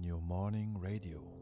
New Morning Radio.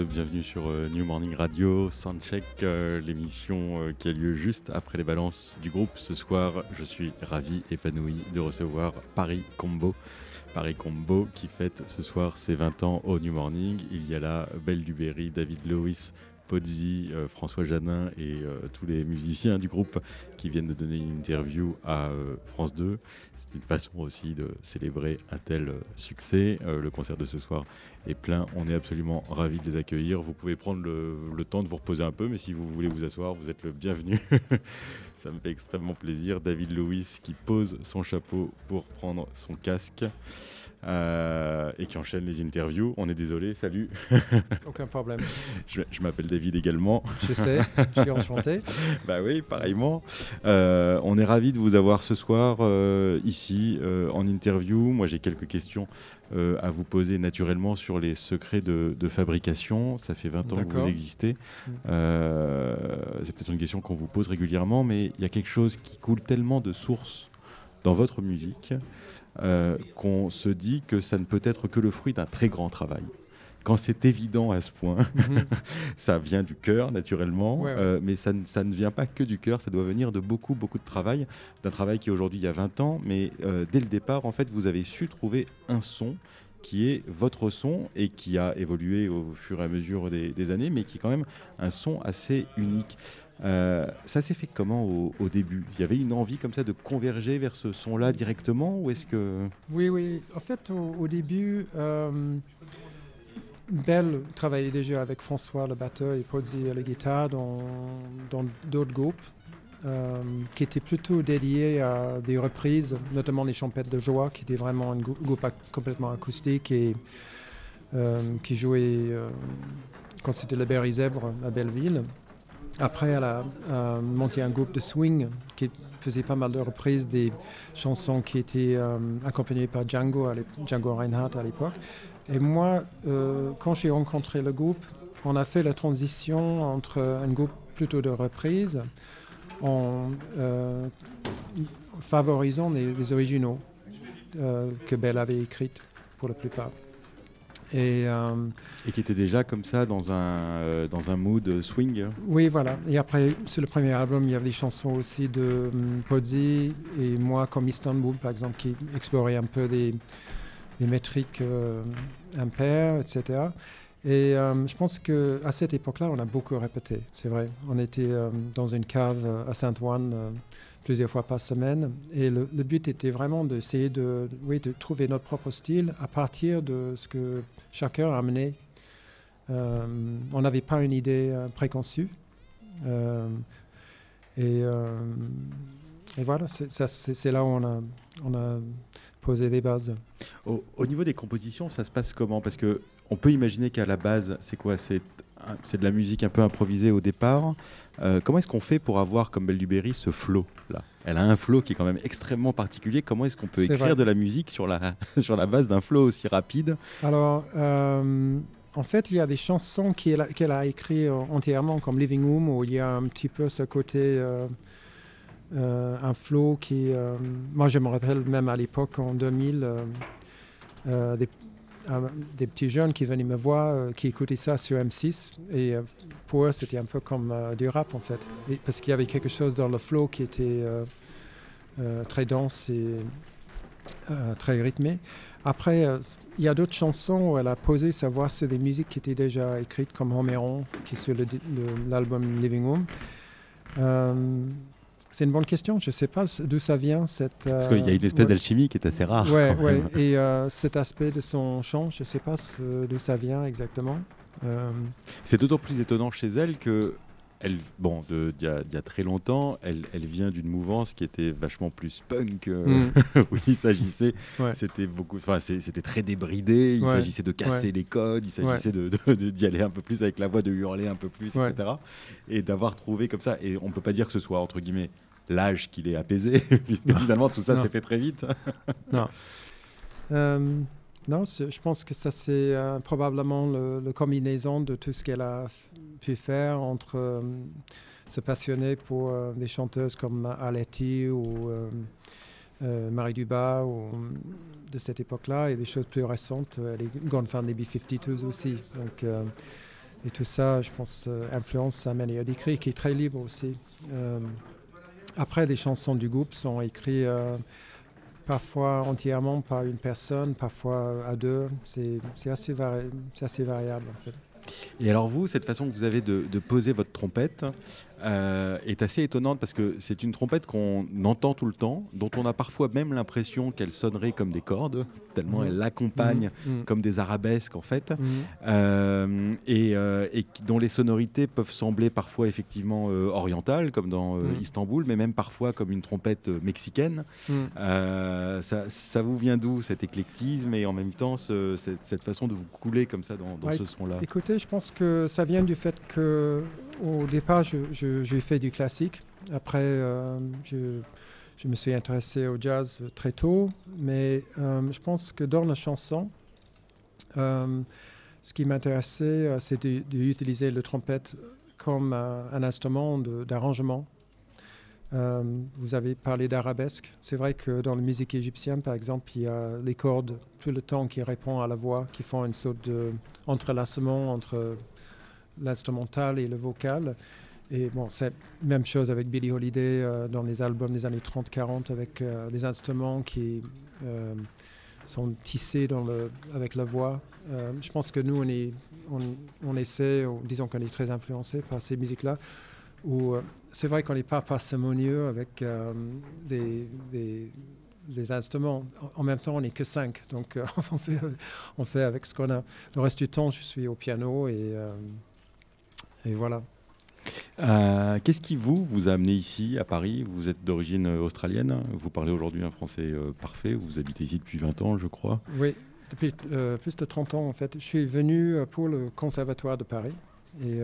Bienvenue sur euh, New Morning Radio, Soundcheck, euh, l'émission euh, qui a lieu juste après les balances du groupe. Ce soir, je suis ravi, épanoui de recevoir Paris Combo. Paris Combo qui fête ce soir ses 20 ans au New Morning. Il y a là Belle Duberry, David Lewis, Pozzi, euh, François Janin et tous les musiciens du groupe qui viennent de donner une interview à France 2. Une façon aussi de célébrer un tel euh, succès. Euh, le concert de ce soir est plein. On est absolument ravis de les accueillir. Vous pouvez prendre le temps de vous reposer un peu, mais si vous voulez vous asseoir, vous êtes le bienvenu. Ça me fait extrêmement plaisir. David Lewis qui pose son chapeau pour prendre son casque. Euh, et qui enchaîne les interviews. On est désolé, salut. Aucun problème. Je, je m'appelle David également. Je sais, je suis enchanté. Bah oui, pareillement. Euh, on est ravis de vous avoir ce soir euh, ici en interview. Moi, j'ai quelques questions à vous poser naturellement sur les secrets de, de fabrication. Ça fait 20 ans que vous existez. Mm. C'est peut-être une question qu'on vous pose régulièrement, mais il y a quelque chose qui coule tellement de sources dans votre musique euh, qu'on se dit que ça ne peut être que le fruit d'un très grand travail. Quand c'est évident à ce point, Mhm. ça vient du cœur naturellement, Ouais, ouais. euh, mais ça, ne- ça ne vient pas que du cœur, ça doit venir de beaucoup, beaucoup de travail, d'un travail qui aujourd'hui il y a 20 ans, mais euh, dès le départ, en fait, vous avez su trouver un son qui est votre son et qui a évolué au fur et à mesure des, des années, mais qui est quand même un son assez unique. Euh, ça s'est fait comment au, début? Il y avait une envie comme ça de converger vers ce son-là directement ou est-ce que... Oui, oui. En fait, au, début, euh, Belle travaillait déjà avec François, le batteur, et Pozzi à la guitare dans d'autres groupes euh, qui étaient plutôt dédiés à des reprises, notamment les champettes de joie, qui était vraiment un grou- groupe complètement acoustique et euh, qui jouait euh, quand c'était le Berry Zèbre à Belleville. Après, elle a euh, monté un groupe de swing qui faisait pas mal de reprises des chansons qui étaient euh, accompagnées par Django, Django Reinhardt à l'époque. Et moi, euh, quand j'ai rencontré le groupe, on a fait la transition entre un groupe plutôt de reprises en favorisant les, les originaux que Belle avait écrites pour la plupart. Et euh, Et qui était déjà comme ça dans un, euh, dans un mood swing oui, voilà. Et après, sur le premier album, il y avait des chansons aussi de um, Pozzi et moi, comme Istanbul, par exemple, qui exploraient un peu des, des métriques euh, impaires, etc. Et euh, je pense qu'à cette époque-là, on a beaucoup répété, c'est vrai. On était dans une cave à Saint-Ouen plusieurs fois par semaine. Et le, but était vraiment d'essayer de, oui, de trouver notre propre style à partir de ce que chacun a amené. Euh, on n'avait pas une idée euh, préconçue. Euh, et, et voilà, c'est là où on a, on a posé les bases. Au, au niveau des compositions, ça se passe comment? Parce que on peut imaginer qu'à la base, c'est quoi? C'est c'est de la musique un peu improvisée au départ. Euh, comment est-ce qu'on fait pour avoir, comme Belle Duberry, ce flow là Elle a un flow qui est quand même extrêmement particulier. Comment est-ce qu'on peut écrire vrai. de la musique sur la, sur la base d'un flow aussi rapide? Alors, euh, en fait, il y a des chansons qu'elle a, écrites entièrement, comme Living Room, où il y a un petit peu ce côté euh, euh, un flow qui. euh, moi, je me rappelle même à l'époque, en 2000, euh, euh, des, des petits jeunes qui venaient me voir, euh, qui écoutaient ça sur M6. Et euh, pour eux, c'était un peu comme euh, du rap, en fait. Parce qu'il y avait quelque chose dans le flow qui était très dense et très rythmé. Après, il y a d'autres chansons où elle a posé sa voix sur des musiques qui étaient déjà écrites, comme Homéron, qui est sur l'album Living Room. Euh, c'est une bonne question. Je ne sais pas d'où ça vient. Cette, Parce qu'il y a une espèce ouais. d'alchimie qui est assez rare. Quand ouais. Et euh, cet aspect de son chant, je ne sais pas d'où ça vient exactement. Euh, C'est d'autant plus étonnant chez elle que, elle, bon, d'il y, a- d'il y a très longtemps, elle, elle vient d'une mouvance qui était vachement plus punk. euh, mm, où il s'agissait, Ouais. c'était beaucoup, enfin, c'était très débridé. Il Ouais. s'agissait de casser les codes, il s'agissait de- d'y aller un peu plus avec la voix, de hurler un peu plus, etc. Et d'avoir trouvé comme ça. Et on peut pas dire que ce soit entre guillemets l'âge qui l'ait apaisé, puisque finalement tout ça Non. s'est fait très vite. Euh, non, je pense que ça c'est euh, probablement le, le combinaison de tout ce qu'elle a pu faire entre euh, se passionner pour euh, des chanteuses comme Aletti ou Marie Dubas ou de cette époque-là et des choses plus récentes. Elle est grande fan des B-52s aussi. Donc, et tout ça, je pense, influence sa manière d'écrire, qui est très libre aussi. Après, les chansons du groupe sont écrites parfois entièrement par une personne, parfois à deux. C'est assez, vari- assez variable en fait. Et alors vous, cette façon que vous avez de poser votre trompette euh, est assez étonnante parce que c'est une trompette qu'on entend tout le temps, dont on a parfois même l'impression qu'elle sonnerait comme des cordes, tellement Mhm. elle l'accompagne Mhm. comme des arabesques en fait, Mhm. euh, et, euh, et dont les sonorités peuvent sembler parfois effectivement orientales, comme dans Mhm. Istanbul, mais même parfois comme une trompette mexicaine. Mhm. Ça, ça vous vient d'où cet éclectisme et en même temps ce- cette, cette façon de vous couler comme ça dans, dans Ouais, ce son-là? Écoutez, je pense que ça vient du fait que au départ, j'ai fait du classique. Après, euh, je, me suis intéressé au jazz très tôt. Mais euh, je pense que dans la chanson, euh, ce qui m'intéressait, c'est d'utiliser le trompette comme un instrument d'arrangement. Vous avez parlé d'arabesque. C'est vrai que dans la musique égyptienne, par exemple, il y a les cordes tout le temps qui répondent à la voix, qui font une sorte de entrelacement entre l'instrumental et le vocal. Et bon, c'est même chose avec Billie Holiday euh, dans les albums des années 30-40 avec euh, des instruments qui euh, sont tissés avec la voix. Je pense que nous, on, est, on, on essaie, disons qu'on est très influencé par ces musiques-là, où c'est vrai qu'on n'est pas parcimonieux avec des, des, instruments. En, même temps, on n'est que cinq, donc on, fait, on fait avec ce qu'on a. Le reste du temps, je suis au piano et, et voilà. Euh, Qu'est-ce qui vous vous a amené ici à Paris? Vous êtes d'origine euh, australienne, vous parlez aujourd'hui un français euh, parfait, vous habitez ici depuis 20 ans je crois. Oui, depuis euh, plus de 30 ans en fait. Je suis venu pour le Conservatoire de Paris et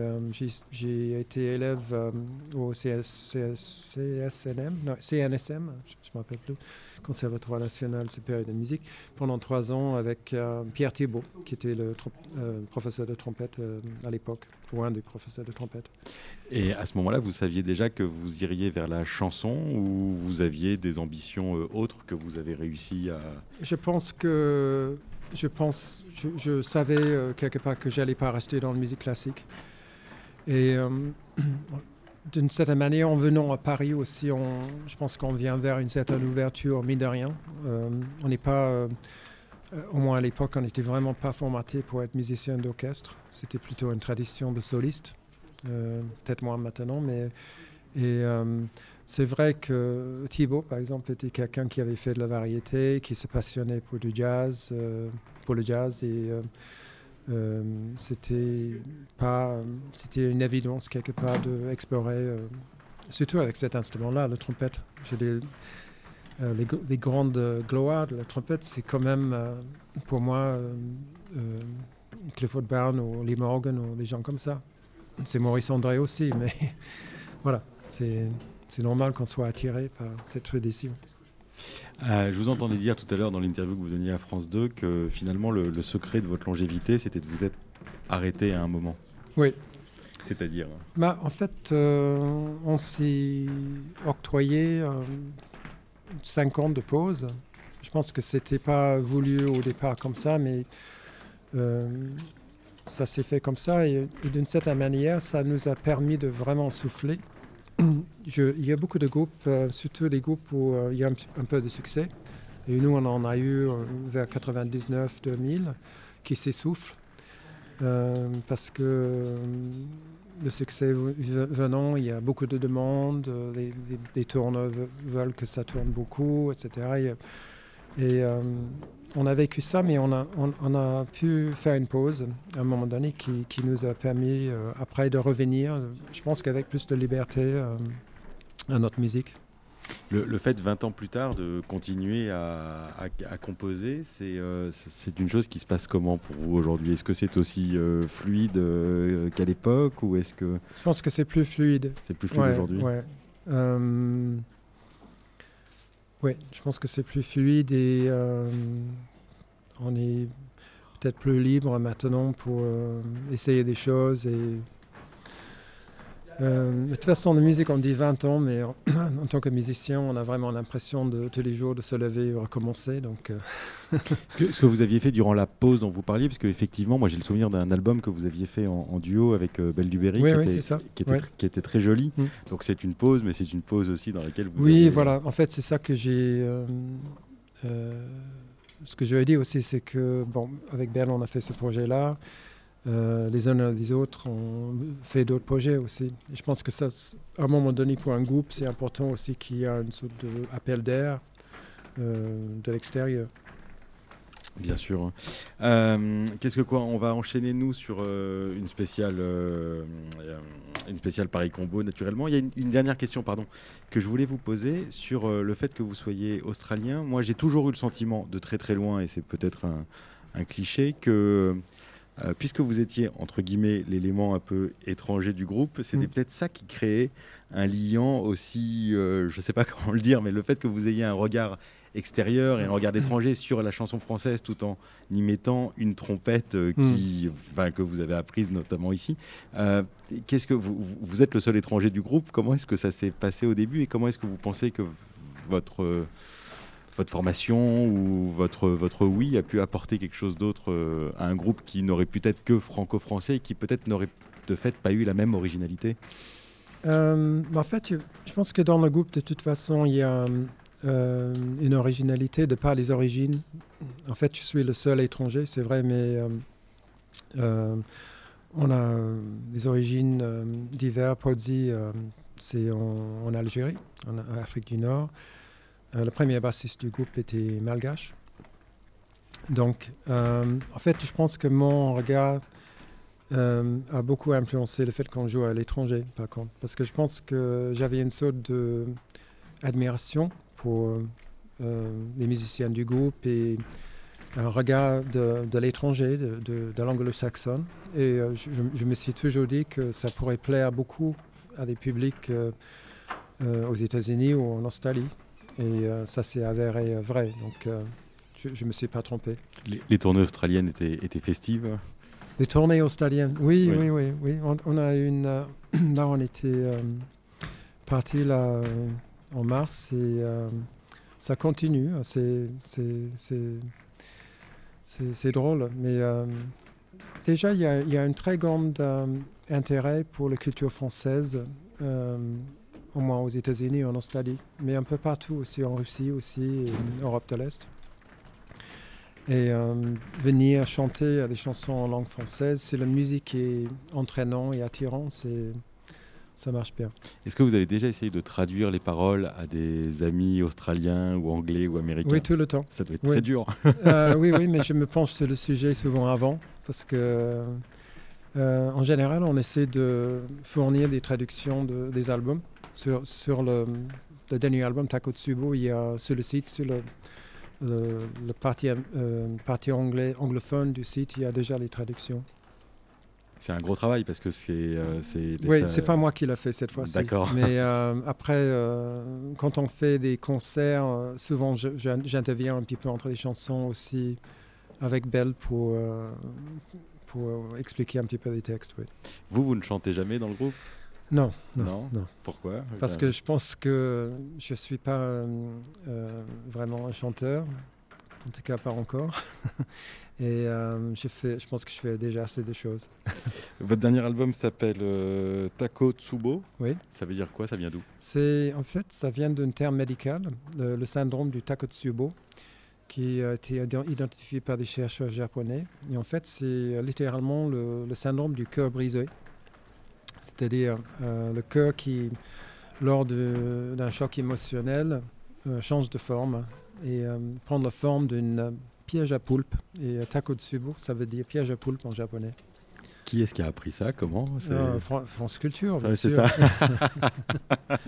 j'ai- été élève au CS, CS CSNM, non, CNSM, je ne me rappelle plus, Conservatoire national supérieur de musique, pendant trois ans avec euh, Pierre Thibault, qui était le euh, professeur de trompette euh, à l'époque, ou un des professeurs de trompette. Et à ce moment-là, vous saviez déjà que vous iriez vers la chanson ou vous aviez des ambitions autres que vous avez réussi à... Je pense que je pense, je, je savais quelque part que j'allais pas rester dans la musique classique. Et euh, d'une certaine manière, en venant à Paris aussi, on, je pense qu'on vient vers une certaine ouverture, mine de rien. Euh, on n'est pas, euh, euh, au moins à l'époque, on n'était vraiment pas formaté pour être musicien d'orchestre. C'était plutôt une tradition de soliste, peut-être moins maintenant, mais et c'est vrai que Thibaut, par exemple, était quelqu'un qui avait fait de la variété, qui se passionnait pour du jazz, pour le jazz, et euh, c'était pas, c'était une évidence quelque part d'explorer, euh, surtout avec cet instrument-là, la trompette. Euh, les, gr- les grandes euh, gloires de la trompette, c'est quand même pour moi Clifford Brown ou Lee Morgan ou des gens comme ça. C'est Maurice André aussi, mais voilà, c'est normal qu'on soit attiré par cette tradition. Euh, je vous entendais dire tout à l'heure dans l'interview que vous donniez à France 2 que finalement le, le secret de votre longévité, c'était de vous être arrêté à un moment. Oui. C'est-à-dire bah, En fait, euh, on s'est octroyé euh, 5 ans de pause. Je pense que c'était pas voulu au départ comme ça, mais euh, ça s'est fait comme ça. Et, et d'une certaine manière, ça nous a permis de vraiment souffler. Je- il y a beaucoup de groupes, euh, surtout des groupes où euh, il y a un, peu de succès. Et nous, on en a eu euh, vers 99-2000 qui s'essoufflent. Parce que le succès venant, il y a beaucoup de demandes, les, les- tourneurs ve- veulent que ça tourne beaucoup, etc. Et, on a vécu ça, mais on a, on, on a pu faire une pause à un moment donné qui, qui nous a permis euh, après de revenir, je pense qu'avec plus de liberté euh, à notre musique. Le, le fait 20 ans plus tard de continuer à, à- à composer, c'est euh, une chose qui se passe comment pour vous aujourd'hui? Est-ce que c'est aussi euh, fluide euh, qu'à l'époque ou est-ce que Je pense que c'est plus fluide. c'est plus fluide Ouais, aujourd'hui? ouais. Ouais, je pense que c'est plus fluide et euh, on est peut-être plus libre maintenant pour euh, essayer des choses. Et, euh, de toute façon, la musique, on dit 20 ans, mais en, en tant que musicien, on a vraiment l'impression de tous les jours de se lever et recommencer. Donc, euh, Ce que, ce que vous aviez fait durant la pause dont vous parliez, parce qu'effectivement, moi j'ai le souvenir d'un album que vous aviez fait en, en duo avec euh, Belle Duberry, Oui, qui, oui, était, qui, qui très joli. Mm. Donc c'est une pause, mais c'est une pause aussi dans laquelle vous Oui, avez- voilà. En fait, c'est ça que j'ai. euh, ce que je dit aussi, c'est que, bon, avec Belle, on a fait ce projet-là. Euh, les uns les autres ont fait d'autres projets aussi. Je pense que ça, à un moment donné, pour un groupe, c'est important aussi qu'il y ait une sorte d'appel d'air euh, de l'extérieur. Bien sûr. Euh, Qu'est-ce que quoi On va enchaîner nous sur une spéciale, une spéciale Paris Combo naturellement. Il y a une, dernière question, pardon, que je voulais vous poser sur le fait que vous soyez australien. Moi, j'ai toujours eu le sentiment de très très loin, et c'est peut-être un cliché, que euh, puisque vous étiez entre guillemets l'élément un peu étranger du groupe, c'était Mm. peut-être ça qui créait un liant aussi, euh, je ne sais pas comment le dire, mais le fait que vous ayez un regard extérieur et un regard d'étranger sur la chanson française tout en y mettant une trompette euh, qui, enfin, que vous avez apprise notamment ici. Euh, Qu'est-ce que vous, êtes le seul étranger du groupe? Comment est-ce que ça s'est passé au début et comment est-ce que vous pensez que votre votre formation ou votre, votre oui a pu apporter quelque chose d'autre euh, à un groupe qui n'aurait pu être que franco-français et qui peut-être n'aurait de fait pas eu la même originalité? Euh, en fait, je, pense que dans le groupe, de toute façon, il y a euh, une originalité de par les origines. En fait, je suis le seul étranger, c'est vrai, mais on a des origines diverses. Podzi, c'est en, Algérie, en Afrique du Nord. Euh, le premier bassiste du groupe était malgache. Donc, euh, en fait, je pense que mon regard euh, a beaucoup influencé le fait qu'on joue à l'étranger, par contre. Parce que je pense que j'avais une sorte d'admiration pour les musiciens du groupe et un regard de, l'étranger, de, l'anglo-saxonne. Et je, me suis toujours dit que ça pourrait plaire beaucoup à des publics aux États-Unis ou en Australie. Et euh, ça s'est avéré euh, vrai. Donc, euh, je ne me suis pas trompé. les, les tournées australiennes étaient, étaient festives Les tournées australiennes, oui, Oui. oui, oui, oui. On, on a une. là, on était parti là en mars et ça continue. C'est, drôle, mais euh, déjà il y a, il y a un très grand euh, intérêt pour la culture française, euh, au moins aux États-Unis, en Australie, mais un peu partout aussi, en Russie aussi, et en Europe de l'Est. Et euh, venir chanter des chansons en langue française, si la musique est entraînant et attirant, c'est, ça marche bien. Est-ce que vous avez déjà essayé de traduire les paroles à des amis australiens ou anglais ou américains? Oui, tout le temps. Ça doit être Oui. très dur. Euh, oui, oui, mais je me penche sur le sujet souvent avant, parce que euh, en général, on essaie de fournir des traductions de- des albums. Sur, sur le, le dernier album, Takotsubo, il y a sur le site, sur le, le, le partie, euh, partie anglais, anglophone du site, il y a déjà les traductions. C'est un gros travail parce que c'est. euh, Oui, c'est pas moi qui l'a fait cette fois-ci. D'accord. Mais euh, après, euh, quand on fait des concerts, euh, souvent j'interviens un petit peu entre les chansons aussi avec Belle pour, euh, pour euh, expliquer un petit peu les textes. Oui. Vous, vous ne chantez jamais dans le groupe? Non, non, Non? non. Pourquoi? Parce que je pense que je ne suis pas euh, euh, vraiment un chanteur, en tout cas pas encore. Et euh, je, fais, je pense que je fais déjà assez de choses. Votre dernier album s'appelle euh, Tako Tsubo. Oui. Ça veut dire quoi? Ça vient d'où? C'est en fait, ça vient d'un terme médical, le, le syndrome du Takotsubo, qui a été ident- identifié par des chercheurs japonais. Et en fait, c'est euh, littéralement le, le syndrome du cœur brisé, c'est-à-dire euh, le cœur qui, lors d'un choc émotionnel, euh, change de forme et euh, prend la forme d'une piège à poulpe. Et Takotsubo, ça veut dire piège à poulpe en japonais. Qui est-ce qui a appris ça? Comment? Euh, Fran- France Culture, c'est ça.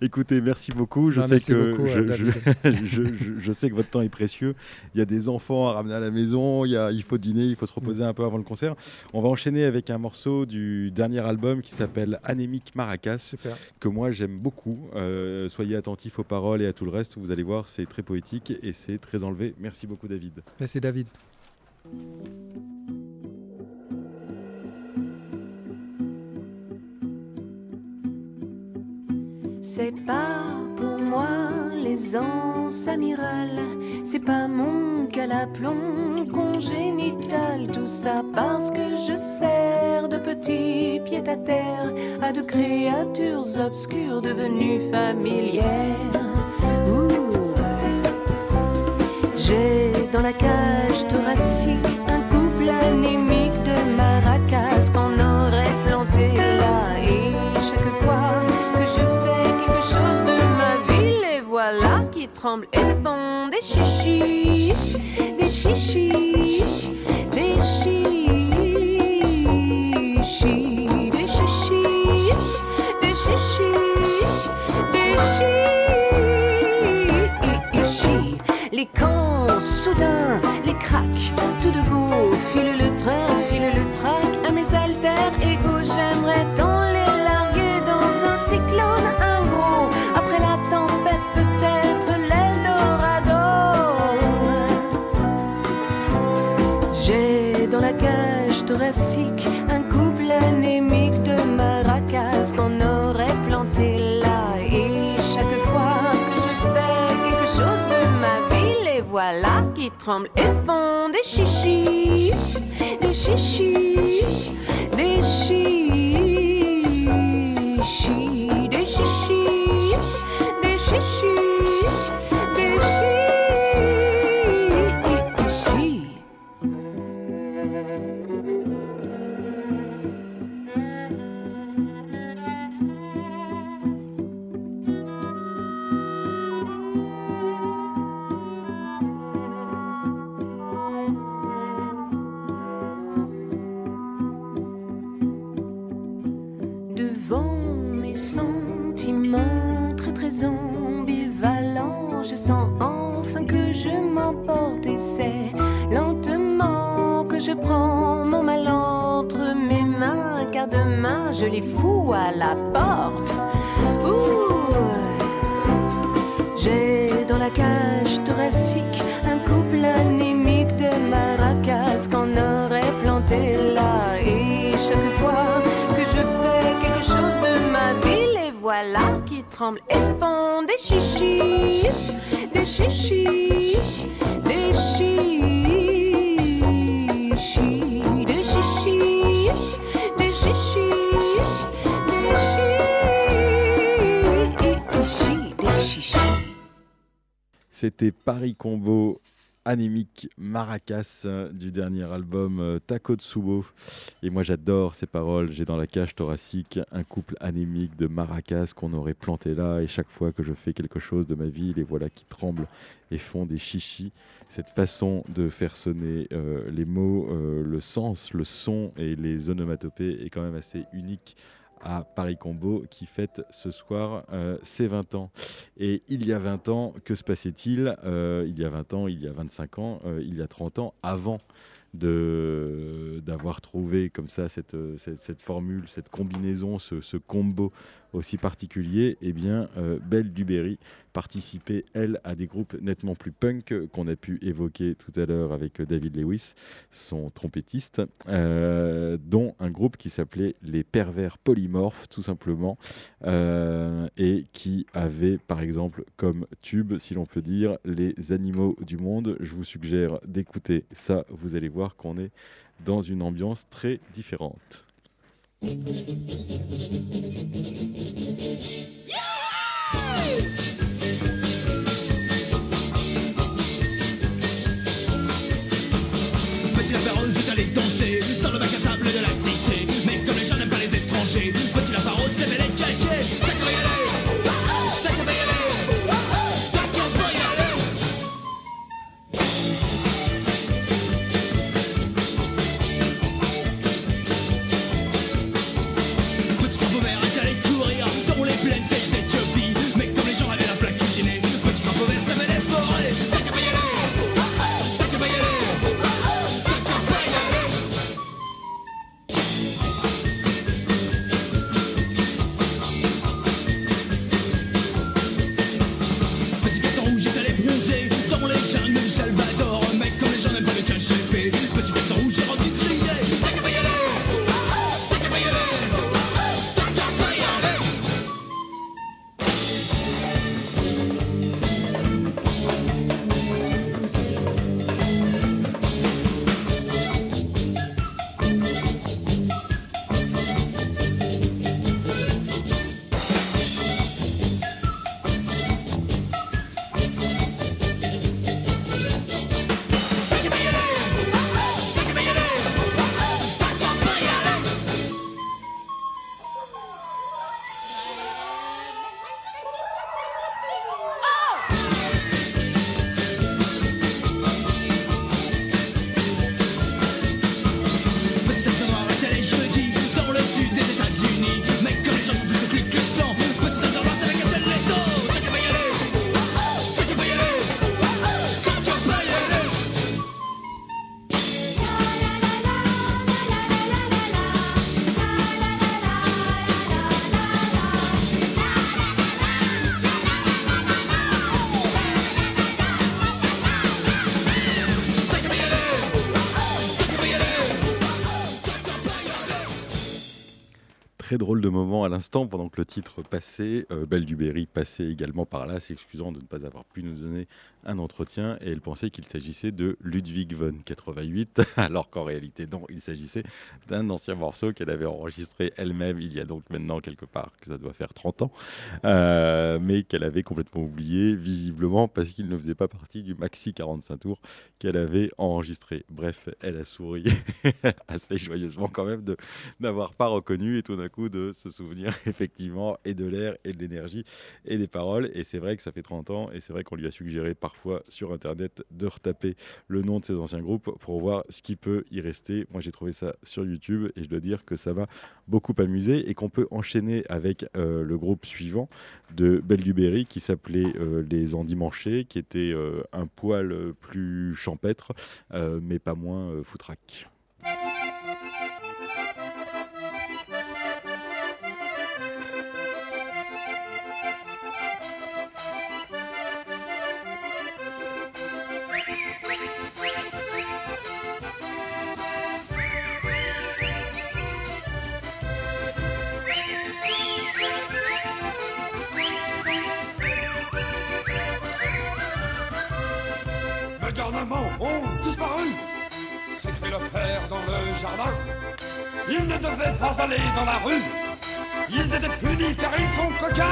Écoutez, merci beaucoup. Je Non, sais que beaucoup, je, euh, je- sais que votre temps est précieux. Il y a des enfants à ramener à la maison. Il, y a, il faut dîner. Il faut se Mm. reposer un peu avant le concert. On va enchaîner avec un morceau du dernier album qui s'appelle Anémique Maracas Super. que moi j'aime beaucoup. Euh, soyez attentifs aux paroles et à tout le reste. Vous allez voir, c'est très poétique et c'est très enlevé. Merci beaucoup, David. Merci David. C'est pas pour moi les anses amirales, c'est pas mon calaplomb congénital, tout ça parce que je sers de petit pied à terre à de créatures obscures devenues familières. J'ai dans la cage thoracique un couple anémique de maracas tremblent et font des chichis, des chichis, des chichis, des chichis, des chichis, des chichis. Les camps soudain, les craques, tout debout, file le train, des chichis, Maracas euh, du dernier album euh, Taco Tsubo. Et moi j'adore ces paroles. J'ai dans la cage thoracique un couple anémique de maracas qu'on aurait planté là. Et chaque fois que je fais quelque chose de ma vie, les voilà qui tremblent et font des chichis. Cette façon de faire sonner euh, les mots, le sens, le son et les onomatopées est quand même assez unique à Paris Combo qui fête ce soir euh, ses 20 ans. Et il y a 20 ans, que se passait-il Euh, Il y a 20 ans, il y a 25 ans, euh, il y a 30 ans, avant d'avoir trouvé comme ça cette, formule, cette combinaison, ce combo aussi particulier, eh bien, euh, Belle Duberry participait, elle, à des groupes nettement plus punk qu'on a pu évoquer tout à l'heure avec David Lewis, son trompettiste, euh, dont un groupe qui s'appelait Les Pervers Polymorphes, tout simplement, euh, et qui avait, par exemple, comme tube, si l'on peut dire, Les Animaux du Monde. Je vous suggère d'écouter ça, vous allez voir qu'on est dans une ambiance très différente. Petit lapin rose est allé danser drôle de moment à l'instant pendant que le titre passait. Euh, Belle Duberry passait également par là, s'excusant de ne pas avoir pu nous donner un entretien et elle pensait qu'il s'agissait de Ludwig von 88, alors qu'en réalité, non, il s'agissait d'un ancien morceau qu'elle avait enregistré elle-même il y a donc maintenant quelque part, que ça doit faire 30 ans, euh, mais qu'elle avait complètement oublié, visiblement parce qu'il ne faisait pas partie du maxi 45 tours qu'elle avait enregistré. Bref, elle a souri assez joyeusement quand même de n'avoir pas reconnu et tout d'un coup de se souvenir effectivement et de l'air et de l'énergie et des paroles. Et c'est vrai que ça fait 30 ans et c'est vrai qu'on lui a suggéré parfois sur Internet de retaper le nom de ses anciens groupes pour voir ce qui peut y rester. Moi j'ai trouvé ça sur YouTube et je dois dire que ça m'a beaucoup amusé et qu'on peut enchaîner avec euh, le groupe suivant de Belle Duberry qui s'appelait euh, Les Endimanchés, qui était euh, un poil plus champêtre mais pas moins foutraque. Devaient pas aller dans la rue. Ils étaient punis car ils sont coquins.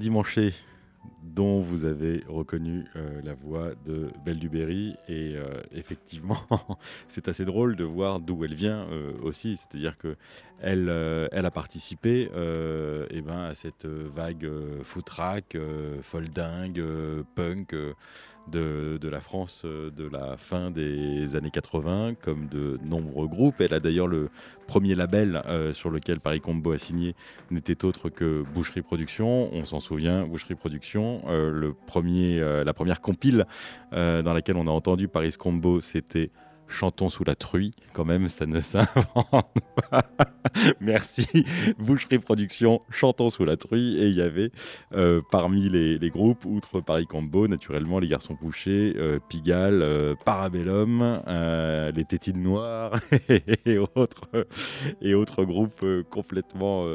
Les Endimanchés, dont vous avez reconnu euh, la voix de Belle Duberry. Et euh, effectivement, c'est assez drôle de voir d'où elle vient euh, aussi. C'est-à-dire que elle, elle a participé eh ben, à cette vague footrack, folding, punk. De, la France euh, de la fin des années 80, comme de nombreux groupes. Elle a d'ailleurs le premier label euh, sur lequel Paris Combo a signé n'était autre que Boucherie Production. On s'en souvient, Boucherie Production. euh, premier, la première compile dans laquelle on a entendu Paris Combo, c'était Chantons sous la truie. Quand même, ça ne s'invente pas. Merci. Boucherie Production, Chantons sous la truie. Et il y avait euh, parmi les, groupes, outre Paris Combo, naturellement, les Garçons Pouchés, euh, Pigalle, euh, Parabellum, les Tétines Noires et autres, groupes complètement,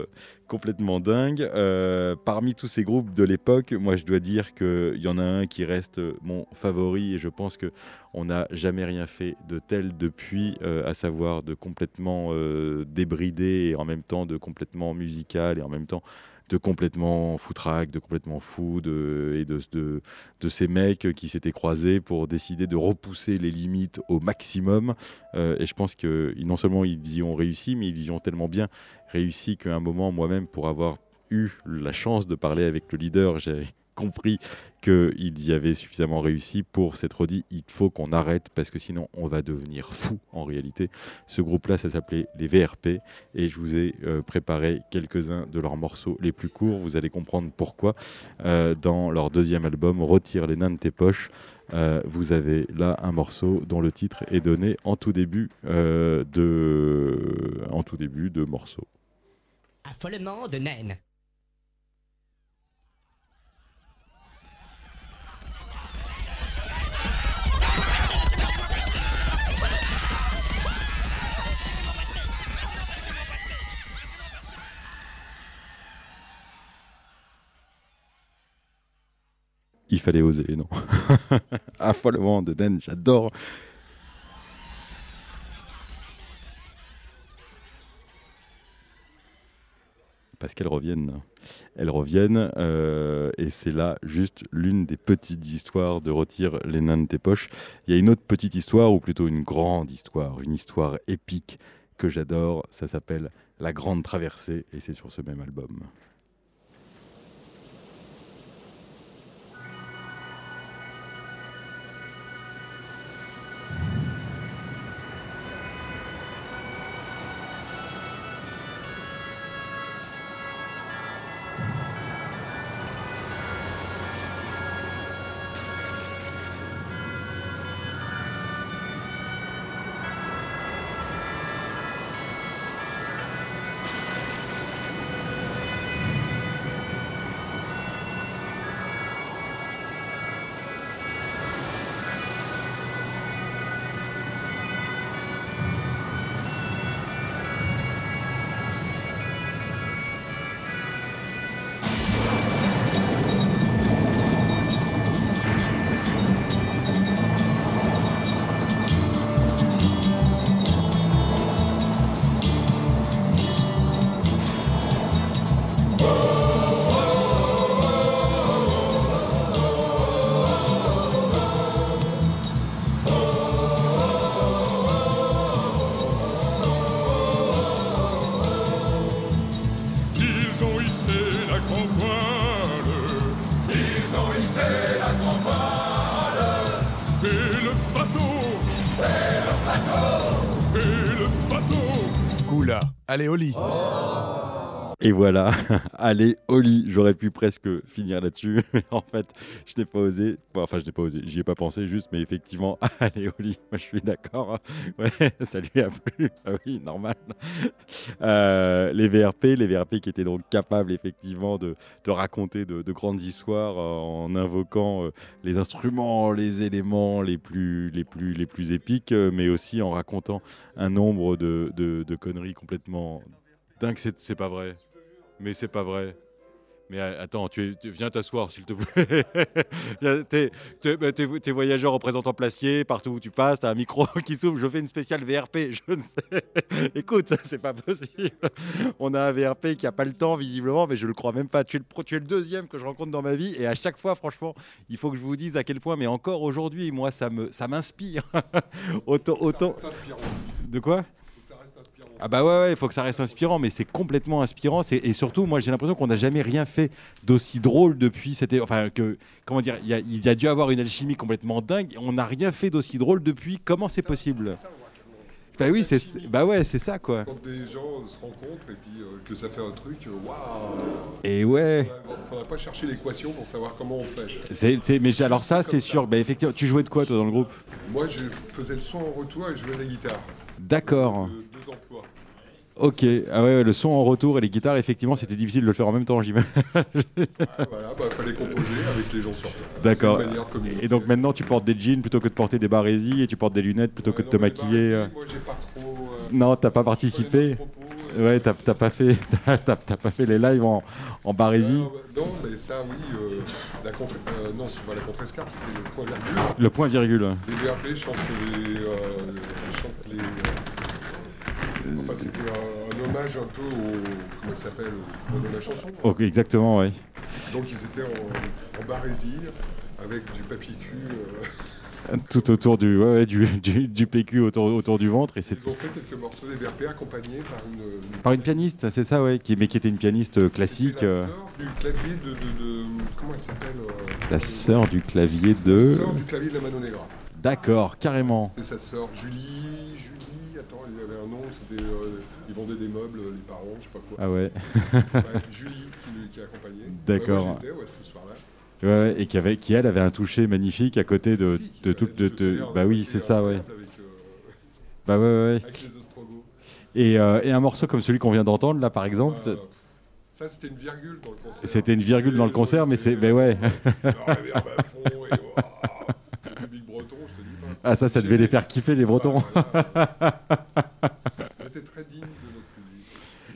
complètement dingues. Euh, parmi tous ces groupes de l'époque, moi je dois dire qu'il y en a un qui reste mon favori et je pense que on n'a jamais rien fait de tel depuis, euh, à savoir de complètement euh, débridé et en même temps de complètement musical et en même temps de complètement foutraque, de complètement fou, de, et de, de, de ces mecs qui s'étaient croisés pour décider de repousser les limites au maximum. Euh, et je pense que non seulement ils y ont réussi, mais ils y ont tellement bien réussi qu'à un moment, moi-même, pour avoir eu la chance de parler avec le leader, j'ai compris qu'ils y avaient suffisamment réussi pour s'être dit il faut qu'on arrête parce que sinon on va devenir fou en réalité. Ce groupe-là, ça s'appelait les VRP et je vous ai euh, préparé quelques-uns de leurs morceaux les plus courts. Vous allez comprendre pourquoi. Euh, dans leur deuxième album, Retire les nains de tes poches. euh, vous avez là un morceau dont le titre est donné en tout début de en tout début de morceau. Affolement de naines. Il fallait oser, non Affolement de Den, j'adore. Parce qu'elles reviennent. Elles reviennent, euh, et c'est là juste l'une des petites histoires de Retire les nains de tes poches. Il y a une autre petite histoire, ou plutôt une grande histoire, une histoire épique que j'adore. Ça s'appelle La Grande Traversée, et c'est sur ce même album. Allez au lit. Et voilà, allez au lit. J'aurais pu presque finir là-dessus, mais en fait, je n'ai pas osé. Enfin, je n'ai pas osé. J'y ai pas pensé juste, mais effectivement, allez au lit. Moi, je suis d'accord. Ouais, ça lui a plu. Ah oui, normal. Euh, les VRP, les VRP qui étaient donc capables effectivement de, raconter de, de grandes histoires euh, en invoquant euh, les instruments, les éléments les plus, les plus, les plus épiques, mais aussi en racontant un nombre de, de, conneries complètement dingues. C'est c'est pas vrai. Mais c'est pas vrai. Mais euh, attends, tu, es- tu- viens t'asseoir, s'il te plaît. T'es bah, t'es- voyageur représentant placier, partout où tu passes, t'as un micro qui s'ouvre, je fais une spéciale VRP, je ne sais. Écoute, c'est pas possible. On a un VRP qui a pas le temps, visiblement, mais je le crois même pas. Tu es, le, pro- tu es le deuxième que je rencontre dans ma vie, et à chaque fois, franchement, il faut que je vous dise à quel point, mais encore aujourd'hui, moi, ça me, ça m'inspire. autant, autant. Ça. De quoi Faut que ça reste inspirant. Ah bah ouais, ouais, il faut que ça reste inspirant, mais c'est complètement inspirant. Et surtout, moi, j'ai l'impression qu'on n'a jamais rien fait d'aussi drôle depuis. C'était, enfin, que comment dire, il y, a, il y a dû avoir une alchimie complètement dingue. On n'a rien fait d'aussi drôle depuis. Comment c'est possible? Bah oui, c'est, bah ouais, c'est ça quoi. Quand des gens se rencontrent et puis euh, que ça fait un truc, euh, waouh Et ouais, Il faudrait pas chercher l'équation pour savoir comment on fait. c'est, c'est- mais alors ça, c'est sûr. Bah effectivement, tu jouais de quoi toi dans le groupe? Moi, je faisais le son en retour et je jouais la guitare. D'accord. De- deux emplois. Ok. Ah ouais, le son en retour et les guitares, effectivement, c'était difficile de le faire en même temps, j'imagine. Voilà, bah, fallait composer avec les gens sur place. D'accord. Et donc maintenant, tu portes des jeans plutôt que de porter des barésies et tu portes des lunettes plutôt que de Ouais, te non, mais maquiller. bah, euh. Moi, j'ai pas trop. euh, Non, t'as pas participé. propos, euh, Ouais, t'as t'as pas fait, t'as- t'as t'as pas fait les lives en, en barésie. non, bah, non, mais ça, oui. euh, la contre, euh, non, c'est pas la contre-escarpe, c'était le point virgule. Le point virgule. Les VRP chantent les. euh, chantent les euh, enfin, c'était un, un hommage un peu au. Comment il s'appelle Au de la chanson. Exactement, ouais. Donc, ils étaient en, en barésie, avec du papier cul. euh, Tout autour du, ouais, du, du, du PQ autour, autour du ventre et c'est ils ont fait quelques morceaux des VRP accompagnés par une. par une pianiste, c'est ça, ouais, qui, mais qui était une pianiste euh, classique. La euh, sœur du clavier de, de, de- Comment elle s'appelle euh, la sœur du clavier La de. sœur du clavier de la Mano Negra. D'accord, carrément. C'était sa sœur Julie. Julie, attends, il avait un nom, c'était. euh, ils vendaient des meubles, les parents, je sais pas quoi. Ah ouais. Julie qui, qui accompagnait. D'accord. Ouais, ouais, ce soir-là. Ouais, ouais, et qui, avait, qui elle avait un toucher magnifique à côté de, de tout. De, de- bah oui, c'est ça, ouais. Avec, euh, Bah ouais, ouais. avec les ostrogoths. Et, euh, et un morceau comme celui qu'on vient d'entendre là, par exemple. Euh, ça, c'était une virgule dans le concert. C'était une virgule dans le concert, mais c'est, mais ouais. Ah ça, ça devait les faire kiffer les Bretons. J'étais très digne de notre public.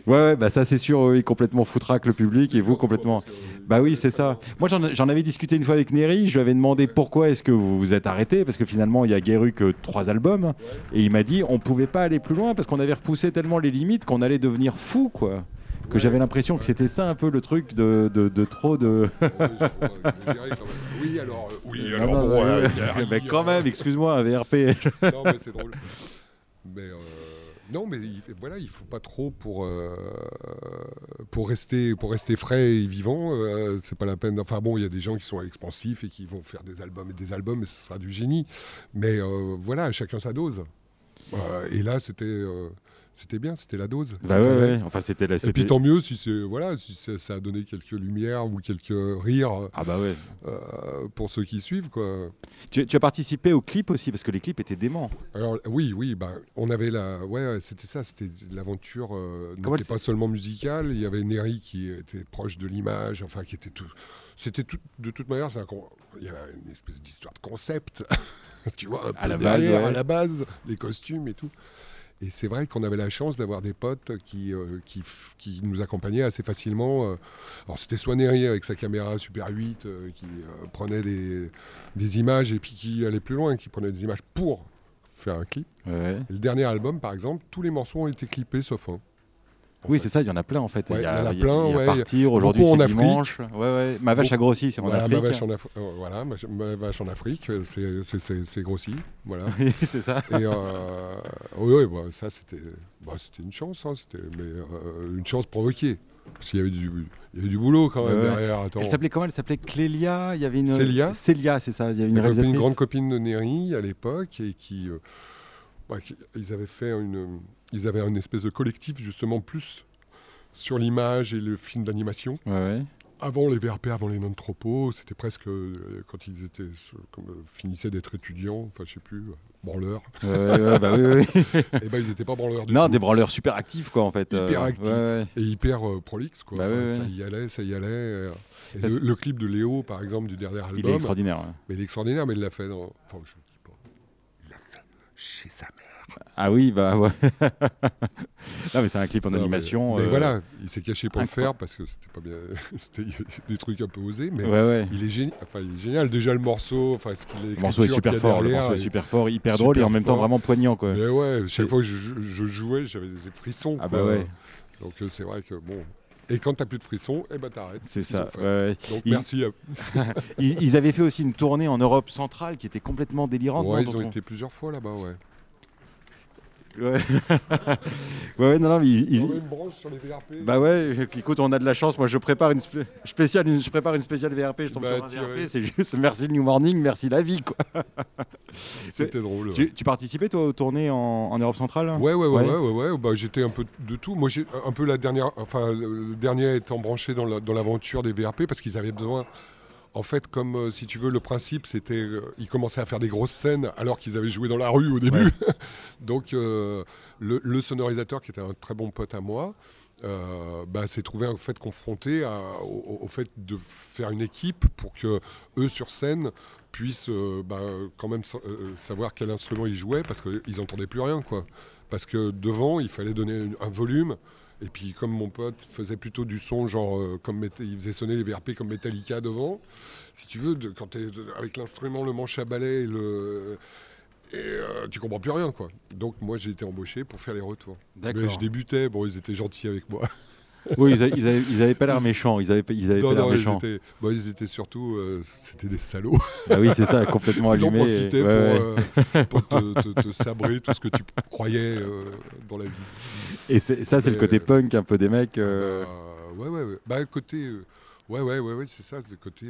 Ouais, ouais, bah ça c'est sûr, oui, complètement foutraque le public et vous complètement. Bah oui, c'est ça. Moi j'en avais discuté une fois avec Neri, je lui avais demandé pourquoi est-ce que vous vous êtes arrêté, parce que finalement il y a guère eu que trois albums, et il m'a dit on pouvait pas aller plus loin parce qu'on avait repoussé tellement les limites qu'on allait devenir fou, quoi. Que Ouais. j'avais l'impression que c'était ça un peu le truc de, de, de trop de. Oui, alors, euh, oui, Non, alors non, bon, euh, Mais quand même, excuse-moi, un VRP. Non, mais c'est drôle. Mais euh, non, mais il, voilà, il faut pas trop pour euh, pour rester pour rester frais et vivant. c'est pas la peine. Enfin bon, il y a des gens qui sont expansifs et qui vont faire des albums et des albums, et ce sera du génie. Mais voilà, chacun sa dose. Et là, c'était c'était bien, c'était la dose. Bah ouais. Enfin, c'était la. Et puis tant mieux si c'est voilà si ça, ça a donné quelques lumières ou quelques rires Ah bah ouais. euh, pour ceux qui suivent quoi. Tu, tu as participé au clip aussi parce que les clips étaient déments. Alors oui, oui, bah, on avait la, ouais, c'était ça, c'était l'aventure euh, n'était pas seulement musicale. Il y avait Neri qui était proche de l'image, enfin qui était tout, c'était tout, de toute manière, c'est un il y avait une espèce d'histoire de concept, tu vois, un À peu la base, ouais. à la base, les costumes et tout. Et c'est vrai qu'on avait la chance d'avoir des potes qui, euh, qui, nous accompagnaient assez facilement. euh. Alors c'était soit Neri avec sa caméra Super 8 euh, qui euh, prenait des, des images et puis qui allait plus loin, qui prenait des images pour faire un clip. Ouais. Le dernier album, par exemple, tous les morceaux ont été clippés sauf un. Oui, c'est ça, il y en a plein en fait. Il y a, il y en a il y a- plein, il y a ouais. Partir, aujourd'hui c'est Afrique. dimanche. Ouais, ouais. Ma vache a grossi, c'est en Voilà, Afrique. Ma vache en, Af- euh, voilà, ma, vache en Afrique, euh, c'est- grossi. Voilà. Oui, c'est ça. Et euh, oui, oui, bah, ça c'était bah, une chance, hein, c'était- mais euh, une chance provoquée. Parce qu'il y avait du, y avait du boulot quand même derrière. Attends. Elle s'appelait comment? Elle s'appelait Clélia. Il y avait une. Célia. Célia, c'est ça. Il y a une Une, grande copine de Neri à l'époque et euh, bah, qui- ils avaient fait une, ils avaient une espèce de collectif justement plus sur l'image et le film d'animation. Ouais, ouais. Avant les VRP, avant les non-tropos, c'était presque euh, quand ils étaient euh, comme, finissaient d'être étudiants, enfin je sais plus, euh, branleurs. Ouais, bah oui, oui. et ben ils n'étaient pas branleurs du Non, des branleurs super actifs, quoi, en fait. Hyper actifs. et hyper euh, prolixes quoi. Bah Enfin, Ça y allait, ça y allait. Et le, clip de Léo, par exemple, du dernier album, Il est extraordinaire. mais il est extraordinaire, mais il l'a fait dans. Enfin, je dis pas. Il l'a fait chez sa mère. Ah oui, bah ouais. non, mais c'est un clip en Non, animation. Mais, euh, voilà, il s'est caché pour le faire parce que c'était pas bien. c'était des trucs un peu osés, mais Ouais, ouais. il est génial. Enfin, il est génial. Déjà le morceau, enfin, ce qu'il Le morceau est super fort, le morceau est super fort, hyper drôle et en super même temps vraiment poignant quoi. Mais ouais, chaque fois que je, jouais, j'avais des frissons. Ah quoi. bah ouais. Donc euh, c'est vrai que bon. Et quand t'as plus de frissons, eh ben t'arrêtes. C'est ce ça. ouais. Donc Ils- merci. à- Ils, avaient fait aussi une tournée en Europe centrale qui était complètement délirante. Ouais, non, ils ont on- été plusieurs fois là-bas, ouais. Ouais. ouais, non, non, mais ils- ils- On a une branche sur les VRP. Bah ouais, écoute, on a de la chance. Moi, je prépare une spé- spéciale, une- je prépare une spéciale VRP. Je tombe Bah, sur un VRP. C'est juste merci le New Morning, merci la vie, quoi. C'était drôle. ouais. Tu, tu participais toi aux tournées en, en Europe centrale? Ouais, ouais, ouais, Ouais. ouais, ouais. Bah, j'étais un peu de tout. Moi, j'ai un peu la dernière, enfin, le dernier étant branché dans la- dans l'aventure des VRP parce qu'ils avaient besoin. En fait, comme euh, si tu veux, le principe, c'était, euh, ils commençaient à faire des grosses scènes alors qu'ils avaient joué dans la rue au début. Donc, euh, le, le sonorisateur, qui était un très bon pote à moi, euh, bah, s'est trouvé en fait confronté à- au, au fait de faire une équipe pour que eux sur scène puissent euh, bah, quand même sa- euh, savoir quel instrument ils jouaient parce qu'ils n'entendaient plus rien quoi. Parce que devant il fallait donner un volume et puis comme mon pote faisait plutôt du son genre euh, comme il faisait sonner les VRP comme Metallica devant, si tu veux de- quand avec l'instrument le manche à balai et le et euh, tu comprends plus rien quoi. Donc moi j'ai été embauché pour faire les retours. D'accord. Mais je débutais, bon ils étaient gentils avec moi. Oui, ils, a- ils avaient, ils avaient pas l'air Ils- méchants. Ils avaient, pas- ils avaient Non, pas l'air non, ils méchants. étaient, bon, ils étaient surtout, euh, c'était des salauds. Ah oui, c'est ça, complètement Ils allumés. profitaient Ouais, pour, ouais. euh, pour te, te- te sabrer tout ce que tu croyais euh, dans la vie. Et ça, c'est le Et, côté euh, punk un peu des mecs. euh, Bah, ouais, ouais, ouais. Bah, côté, euh, ouais, ouais, ouais, ouais, c'est ça, c'est le côté,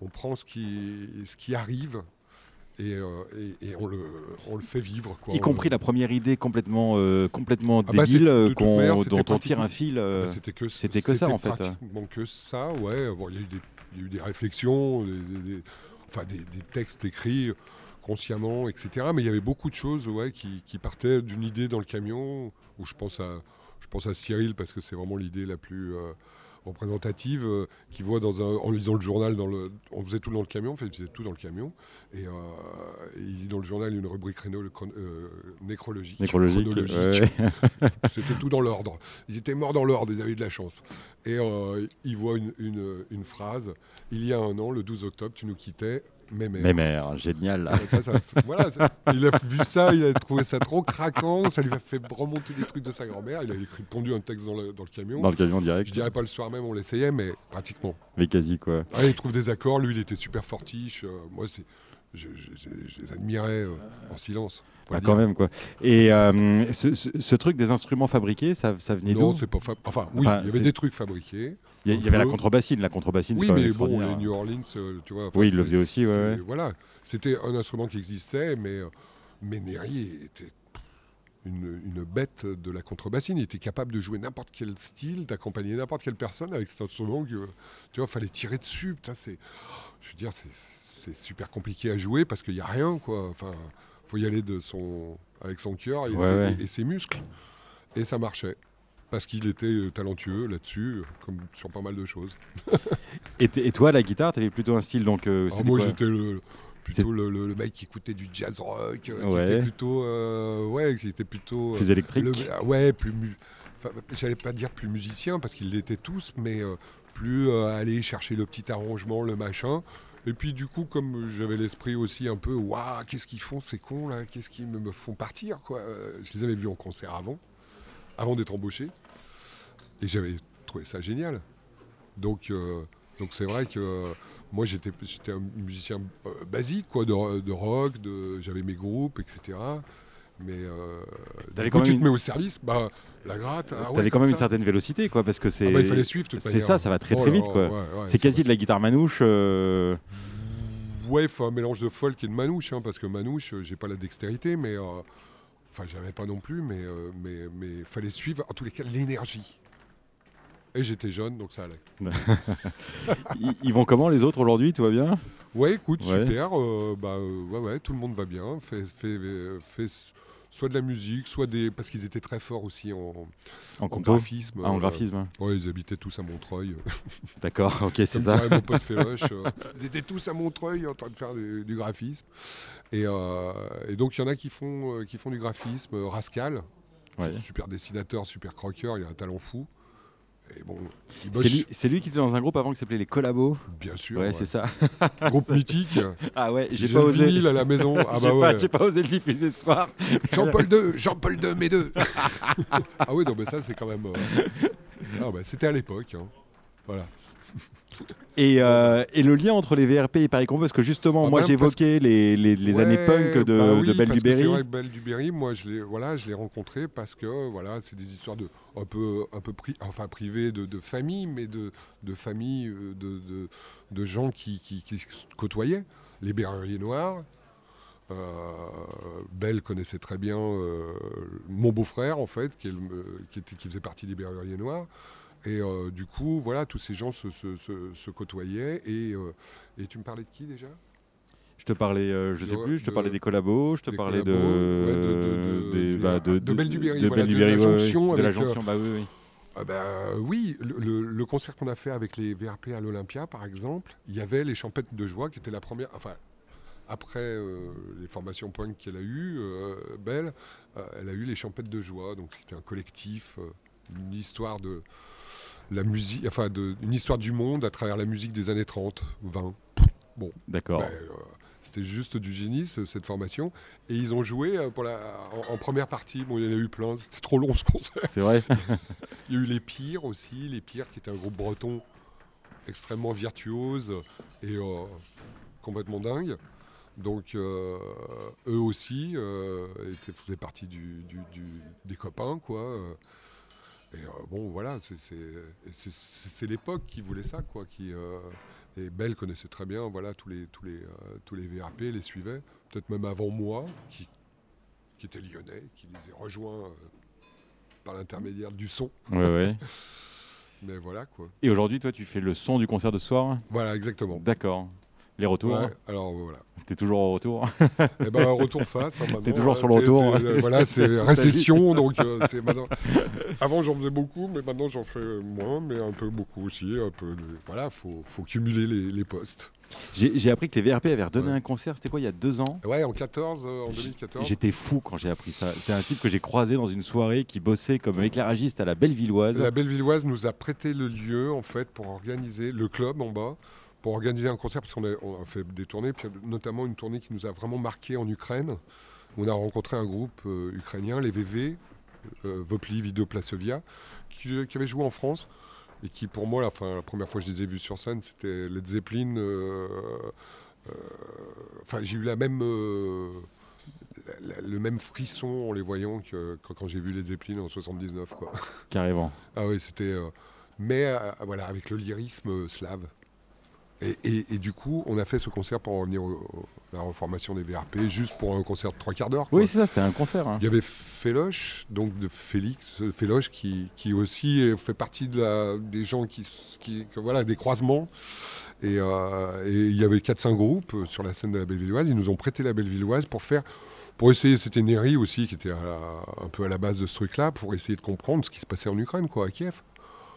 on prend ce qui, ce qui arrive et, euh, et- et on, le, on le fait vivre. Quoi. y compris la première idée complètement, euh, complètement Ah bah, débile de manière, dont on tire un fil. euh, Bah, c'était que, c'était que ça, en fait. que ça, ouais. Bon, il y, a eu des- il y a eu des réflexions, des, des- des- enfin des, des textes écrits consciemment, etc. Mais il y avait beaucoup de choses, ouais, qui, qui partaient d'une idée dans le camion. Où je pense à, je pense à Cyril parce que c'est vraiment l'idée la plus euh, représentative, euh, qui voit dans un, en lisant le journal, dans le, on faisait tout dans le camion, en fait, il faisait tout dans le camion, et, euh, et il lit dans le journal une rubrique réno- chron- euh, nécrologique. Nécrologique, chronologique. ouais. C'était tout dans l'ordre. Ils étaient morts dans l'ordre, ils avaient de la chance. Et euh, il voit une, une- une phrase Il y a un an, le 12 octobre, tu nous quittais, mais mère. Mais mère, génial. Ouais, ça, ça fait- voilà, ça- il a vu ça, il a trouvé ça trop craquant, ça lui a fait remonter des trucs de sa grand-mère. Il a écrit pondu un texte dans le, dans le camion. Dans le camion direct. Je dirais pas le soir même, on l'essayait, mais pratiquement. Mais quasi quoi. Ouais, il trouve des accords, lui il était super fortiche. euh, moi, c'est, je, je- je- je les admirais euh, en silence. Ah, quand même quoi. Et euh, ce, ce- ce truc des instruments fabriqués, ça, ça venait Non, d'où? c'est pas Enfin, oui, Enfin, il y avait des trucs fabriqués. Il y, avait la contrebassine. La contrebassine, c'est Oui, même mais bon, les New Orleans, euh, tu vois. enfin, Oui, il le faisait aussi, ouais. Voilà, c'était un instrument qui existait, mais, mais Neri était une, une bête de la contrebassine. Il était capable de jouer n'importe quel style, d'accompagner n'importe quelle personne avec cet instrument. Que, tu vois, fallait tirer dessus. Putain, c'est, je veux dire, c'est, c'est super compliqué à jouer parce qu'il n'y a rien, quoi. Enfin, faut y aller de son, avec son cœur et, Ouais, ses, ouais. et ses muscles. Et ça marchait. Parce qu'il était euh, talentueux là-dessus, euh, comme sur pas mal de choses. Et, toi, la guitare, t'avais plutôt un style donc. euh, c'était moi, j'étais le, plutôt le, le- le mec qui écoutait du jazz rock, euh, Ouais. qui était plutôt, euh, ouais, qui était plutôt Plus électrique. le- ah ouais, plus, j'allais pas dire plus musicien parce qu'ils l'étaient tous, mais plus aller chercher le petit arrangement, le machin. Et puis du coup, comme j'avais l'esprit aussi un peu, waouh, qu'est-ce qu'ils font ces cons là Qu'est-ce qu'ils me, font partir quoi Euh, Je les avais vus en concert avant, avant d'être embauché, et j'avais trouvé ça génial. Donc, euh, donc c'est vrai que euh, moi j'étais j'étais un musicien basique quoi, de, de rock, j'avais mes groupes, etc. Mais euh, du quand coup, tu te mets au service, bah la gratte. ah ouais, T'avais quand même une certaine vélocité, quoi, parce que c'est. Ah bah, il fallait suivre, C'est ça, ça va très Oh très vite, quoi. ouais, ouais, c'est quasi de la guitare manouche. euh, Ouais, un mélange de folk et de manouche, hein, parce que manouche, euh, j'ai pas la dextérité, mais euh, enfin, j'avais pas non plus, mais euh, mais mais fallait suivre en tous les cas l'énergie. Et j'étais jeune, donc ça allait. ils, ils vont comment les autres aujourd'hui? Tout va bien? Ouais, écoute, Ouais. super. euh, bah, euh, ouais, ouais, tout le monde va bien. Fait, fait, euh, fait soit de la musique, soit des. Parce qu'ils étaient très forts aussi en, En en graphisme. Ah, en euh, graphisme. Ouais, ils habitaient tous à Montreuil. D'accord, ok, c'est ça. mon pote Féloche, euh, ils étaient tous à Montreuil en train de faire du, du graphisme. Et, euh, et donc, il y en a qui font, euh, qui font du graphisme. euh, Rascal, Ouais. super dessinateur, super croqueur, il a un talent fou. Bon, C'est lui, qui était dans un groupe avant qui s'appait les Collabos. bien sûr. Ouais, ouais. c'est ça. Groupe mythique. Ah ouais, j'ai pas le osé. vinyle à la maison. Ah J'ai bah pas, ouais. j'ai pas osé le diffuser ce soir. Jean-Paul II, Jean-Paul II, mes deux. ah oui, non, mais ça, c'est quand même. euh, Ah bah, c'était à l'époque. hein. Voilà. Et, euh, et le lien entre les VRP et Paris Combo, parce que justement, Ah moi ben, j'évoquais les, les, les Ouais, années punk de, bah oui, de Belle parce du que C'est vrai que Belle du Berry, moi, je l'ai, voilà, je rencontré parce que voilà, c'est des histoires de un peu, un peu pri- enfin privées de, de famille, mais de, de famille, euh, de, de, de gens qui, qui, qui se côtoyaient. Les Berruriers Noirs. Euh, Belle connaissait très bien euh, mon beau-frère en fait, qui, est le- qui, était, qui faisait partie des Berruriers Noirs. Et euh, du coup, voilà, tous ces gens se, se, se- se côtoyaient. Et, euh, et tu me parlais de qui déjà? Je te parlais, euh, je sais plus, je te de- parlais des collabos, je te parlais de, de- de- de- bah, de, de Belle voilà, Belle la ouais, jonction de la avec, euh, jonction, bah oui, oui. Ah ben, oui, le, le- le concert qu'on a fait avec les VRP à l'Olympia, par exemple, il y avait les Champettes de Joie, qui était la première. Enfin, après euh, les formations punk qu'elle a eues, euh, Belle, elle a eu les Champettes de Joie, donc c'était un collectif, une histoire de la musique, enfin, de, une histoire du monde à travers la musique des années 30, 20. Bon, D'accord. ben, euh, c'était juste du génie, ce- cette formation. Et ils ont joué euh, pour la, en, en première partie. Bon, il y en a eu plein, c'était trop long ce concert. C'est vrai. Il y a eu les Pires aussi, les Pires qui étaient un groupe breton extrêmement virtuose et euh, complètement dingue. Donc euh, eux aussi étaient, faisaient partie du, du- du- des copains quoi. Et euh, bon voilà, c'est- l'époque qui voulait ça quoi. Qui, euh, et Belle connaissait très bien voilà tous les tous les euh, tous les VRP, les suivait peut-être même avant moi qui qui était lyonnais, qui les a rejoints par l'intermédiaire du son. Ouais, ouais. Mais voilà quoi. Et aujourd'hui, toi, tu fais le son du concert de soir? Voilà, exactement. D'accord. Les retours Ouais, alors voilà. T'es toujours au retour Et ben retour face. hein, T'es toujours hein, sur le retour. c'est- euh, voilà, C'est récession, donc euh, maintenant. Avant j'en faisais beaucoup, mais maintenant j'en fais moins, mais un peu beaucoup aussi. Un peu. de- Voilà, faut faut cumuler les, les postes. J'ai j'ai appris que les VRP avaient redonné Ouais. un concert, c'était quoi, il y a deux ans? Ouais, en 14, euh, en 2014. J'étais fou quand j'ai appris ça. C'est un type que j'ai croisé dans une soirée qui bossait comme éclairagiste à la Bellevilloise. La Bellevilloise nous a prêté le lieu en fait pour organiser le club en bas, pour organiser un concert parce qu'on a, on a fait des tournées, puis notamment une tournée qui nous a vraiment marqué en Ukraine. On a rencontré un groupe euh, ukrainien, les VV, euh, Vopli, Video Plasovia, qui, qui avait joué en France et qui pour moi, la, fin, la première fois que je les ai vus sur scène, c'était Led Zeppelin. euh, euh, Enfin, j'ai eu la même, euh, le même frisson en les voyant que quand, j'ai vu Led Zeppelin en 79. Quoi. Carrément. Ah oui, c'était. euh, mais euh, voilà, avec le lyrisme euh, slave. Et, et- et du coup, on a fait ce concert pour en revenir à la reformation des VRP, juste pour un concert de trois quarts d'heure. Oui, c'est ça, c'était un concert. hein. Il y avait Féloche, donc de Félix euh, Féloche, qui, qui aussi fait partie de la, des gens qui, s- qui que voilà, des croisements. Et, euh, et il y avait 4-5 groupes euh, sur la scène de la Bellevilloise. Ils nous ont prêté la Bellevilloise pour faire, pour essayer, c'était Neri aussi qui était la- un peu à la base de ce truc-là, pour essayer de comprendre ce qui se passait en Ukraine, quoi, à Kiev.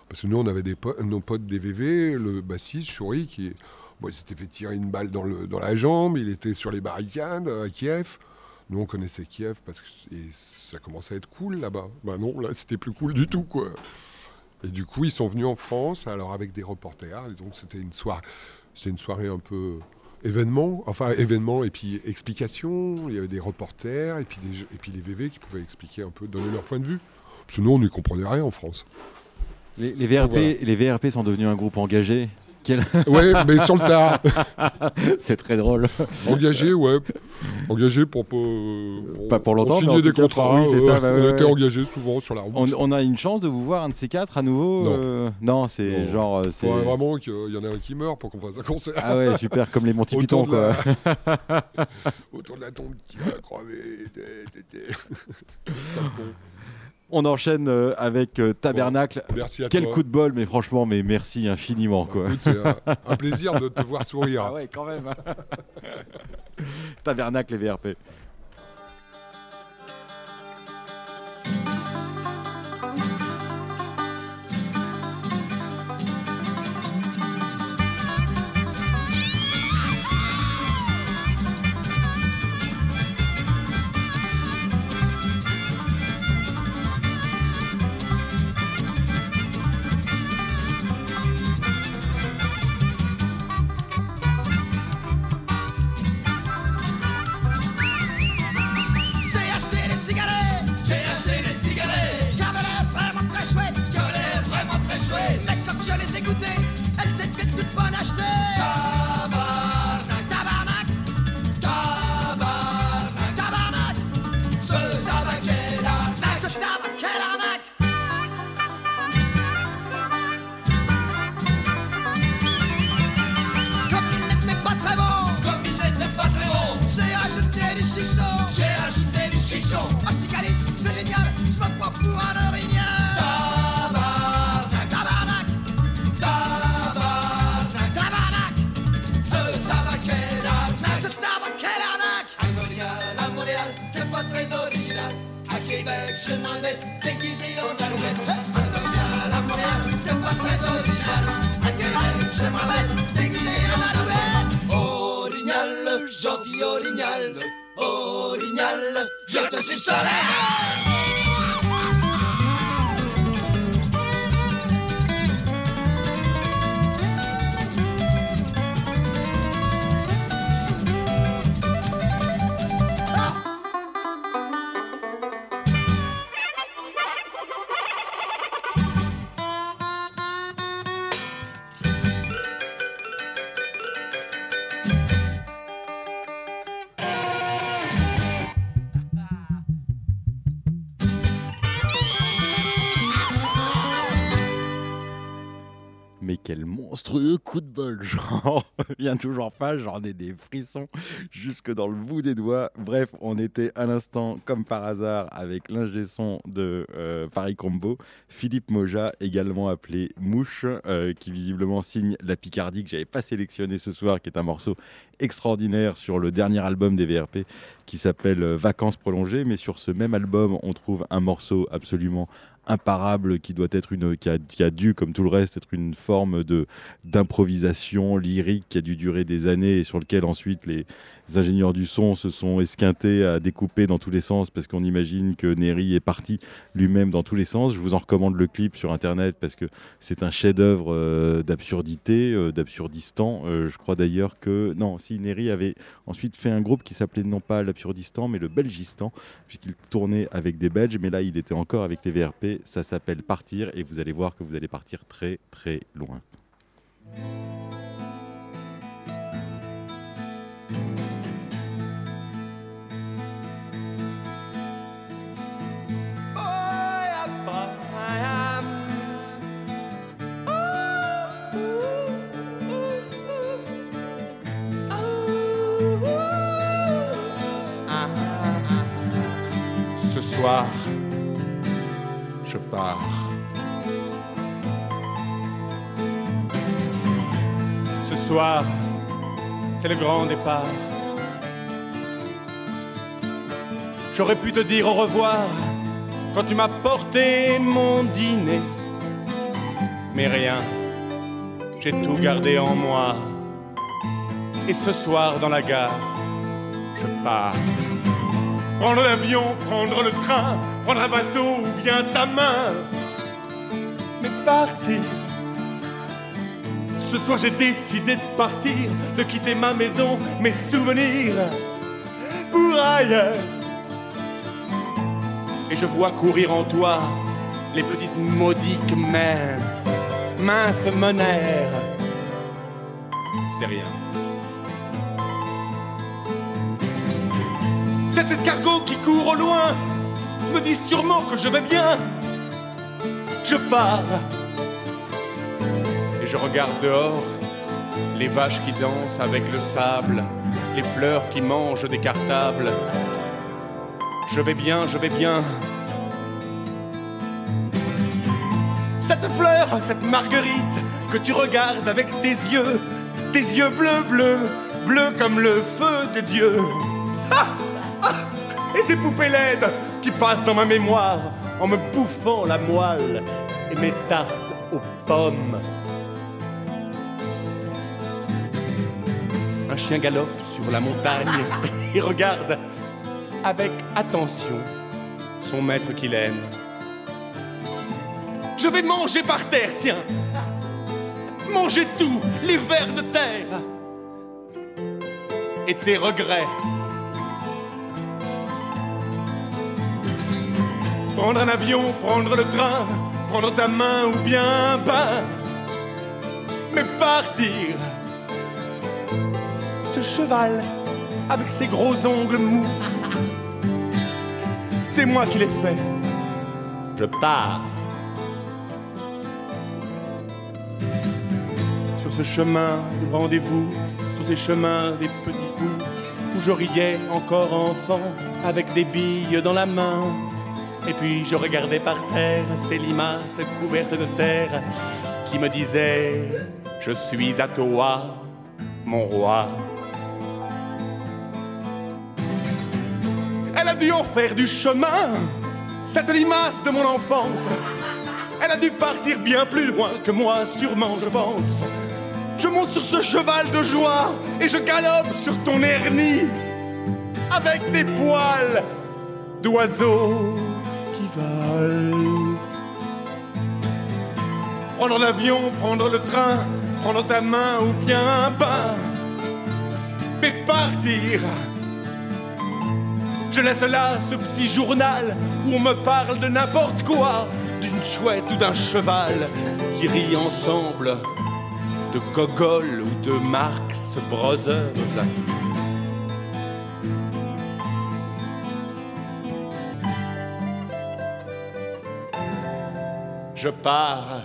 Parce que nous, on avait des po- nos potes des VV, le bassiste, Chouri, qui bon, s'était fait tirer une balle dans, la jambe, il était sur les barricades à Kiev. Nous, on connaissait Kiev parce que ça commençait à être cool là-bas. Bah non, là, c'était plus cool du tout, quoi. Et du coup, ils sont venus en France, alors avec des reporters. Et donc, c'était une soirée, une soirée un peu événement, enfin événement et puis explication. Il y avait des reporters et puis des, VV qui pouvaient expliquer un peu, donner leur point de vue. Parce que nous, on n'y comprenait rien en France. Les, les VRP, Voilà. les VRP sont devenus un groupe engagé. Quel- Ouais, mais sur le tard. c'est très drôle. Engagé, ouais. Engagé pour pas. euh, Pas pour longtemps, tout des contrats. oui, euh, ça, bah on ouais, était ouais. engagés souvent sur la route. On, on a une chance de vous voir un de ces quatre à nouveau Non. euh, Non, c'est genre. euh, Il c'est- faudrait vraiment qu'il y en ait un qui meurt pour qu'on fasse un concert. Ah ouais, super, comme les Monty Python, quoi. la- Autour de la tombe qui va crever. Sale con. On enchaîne euh, avec euh, Tabernacle. Merci à Quel toi. coup de bol, mais franchement, mais merci infiniment, quoi. C'est un, un plaisir de te voir sourire. Ah ouais, quand même. Tabernacle et VRP. Toujours pas, j'en ai des frissons jusque dans le bout des doigts. Bref, on était à l'instant, comme par hasard, avec l'ingé son de euh, Paris Combo, Philippe Moja, également appelé Mouche, euh, qui visiblement signe La Picardie, que j'avais pas sélectionné ce soir, qui est un morceau extraordinaire sur le dernier album des VRP, qui s'appelle euh, Vacances prolongées. Mais sur ce même album, on trouve un morceau absolument imparable qui doit être une a dû comme tout le reste être une forme de d'improvisation lyrique qui a dû durer des années et sur lequel ensuite les ingénieurs du son se sont esquintés à découper dans tous les sens parce qu'on imagine que Neri est parti lui-même dans tous les sens. Je vous en recommande le clip sur internet parce que c'est un chef-d'œuvre euh, d'absurdité, euh, d'absurdistan. Euh, je crois d'ailleurs que non, si Neri avait ensuite fait un groupe qui s'appelait non pas l'absurdistan mais le belgistan puisqu'il tournait avec des Belges, mais là il était encore avec les VRP. Ça s'appelle Partir et vous allez voir que vous allez partir très très loin. Ce soir, je. Ce soir, c'est le grand départ. J'aurais pu te dire au revoir quand tu m'as porté mon dîner. Mais rien, j'ai tout gardé en moi. Et ce soir dans la gare, je pars. Prendre l'avion, prendre le train, prendre un bateau ou bien ta main. Mais partir. Ce soir j'ai décidé de partir, de quitter ma maison, mes souvenirs pour ailleurs. Et je vois courir en toi les petites maudiques minces, minces monnaires. C'est rien. Cet escargot qui court au loin me dit sûrement que je vais bien. Je pars. Et je regarde dehors les vaches qui dansent avec le sable, les fleurs qui mangent des cartables. Je vais bien, je vais bien. Cette fleur, cette marguerite que tu regardes avec tes yeux, tes yeux bleus, bleus, bleus comme le feu des dieux. Ah et ces poupées laides qui passent dans ma mémoire en me bouffant la moelle et mes tartes aux pommes. Un chien galope sur la montagne et regarde avec attention son maître qu'il aime. Je vais manger par terre, tiens. Manger tout, les vers de terre. Et tes regrets. Prendre un avion, prendre le train, prendre ta main ou bien un bain. Mais partir. Ce cheval avec ses gros ongles mous. C'est moi qui l'ai fait. Je pars. Sur ce chemin de rendez-vous, sur ces chemins des petits coups, où je riais encore enfant avec des billes dans la main. Et puis je regardais par terre ces limaces couvertes de terre qui me disaient Je suis à toi, mon roi. Elle a dû en faire du chemin, cette limace de mon enfance. Elle a dû partir bien plus loin que moi, sûrement, je pense. Je monte sur ce cheval de joie et je galope sur ton hernie avec des poils d'oiseaux Prendre l'avion, prendre le train, prendre ta main ou bien un pain, mais partir. Je laisse là ce petit journal où on me parle de n'importe quoi, d'une chouette ou d'un cheval qui rit ensemble, de Gogol ou de Marx Brothers. Je pars,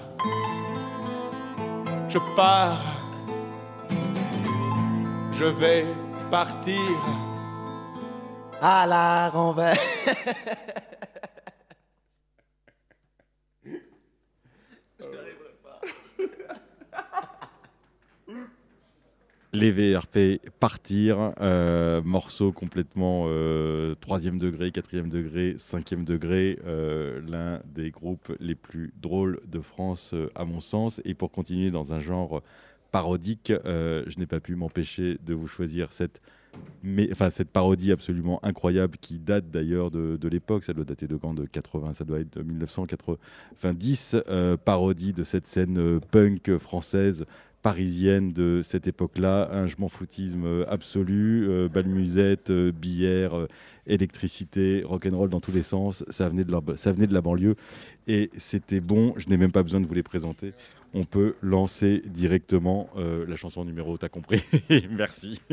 je pars, je vais partir. À la renvers. Les VRP partir, euh, morceau complètement euh, troisième degré, quatrième degré, cinquième degré, euh, l'un des groupes les plus drôles de France euh, à mon sens. Et pour continuer dans un genre parodique, euh, je n'ai pas pu m'empêcher de vous choisir cette, parodie absolument incroyable qui date d'ailleurs de, l'époque, ça doit dater de quand? De 80, ça doit être de 1990, euh, parodie de cette scène euh, punk française parisienne de cette époque-là, un je m'en foutisme euh, absolu, euh, bal musette, euh, euh, électricité, rock'n'roll dans tous les sens, ça venait, de ça venait de la banlieue et c'était bon, je n'ai même pas besoin de vous les présenter. On peut lancer directement euh, la chanson numéro, t'as compris Merci.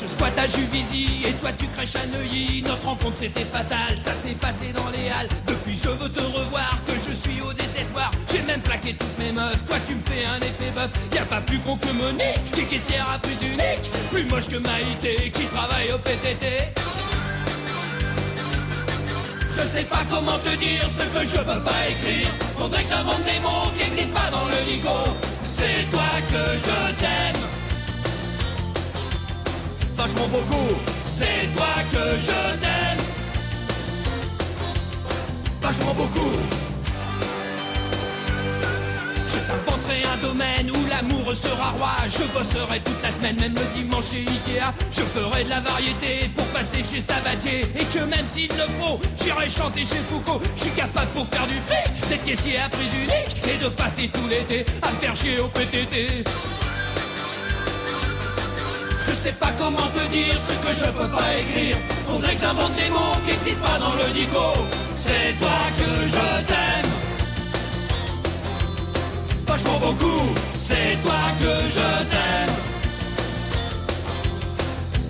je squatte à Juvisy et toi tu crèches à Neuilly. Notre rencontre c'était fatal, ça s'est passé dans les halles. Depuis je veux te revoir, que je suis au désespoir. J'ai même plaqué toutes mes meufs, toi tu me fais un effet bœuf. Y a pas plus con que Monique, est caissière à plus unique. Plus moche que Maïté, qui travaille au PTT. Je sais pas comment te dire ce que je peux pas écrire. Faudrait que j'invente des mots qui existent pas dans le dico. C'est toi que je t'aime. Beaucoup. C'est toi que je t'aime. Vachement beaucoup. Je t'inventerai un domaine où l'amour sera roi. Je bosserai toute la semaine, même le dimanche chez Ikea. Je ferai de la variété pour passer chez Sabatier. Et que même s'il le faut, j'irai chanter chez Foucault. Je suis capable pour faire du fric, d'être caissier à prix unique. Et de passer tout l'été à me faire chier au PTT. Je sais pas comment te dire ce que je peux pas écrire. Faudrait que j'invente des mots qui existent pas dans le dico. C'est toi que je t'aime. Vachement beaucoup. C'est toi que je t'aime.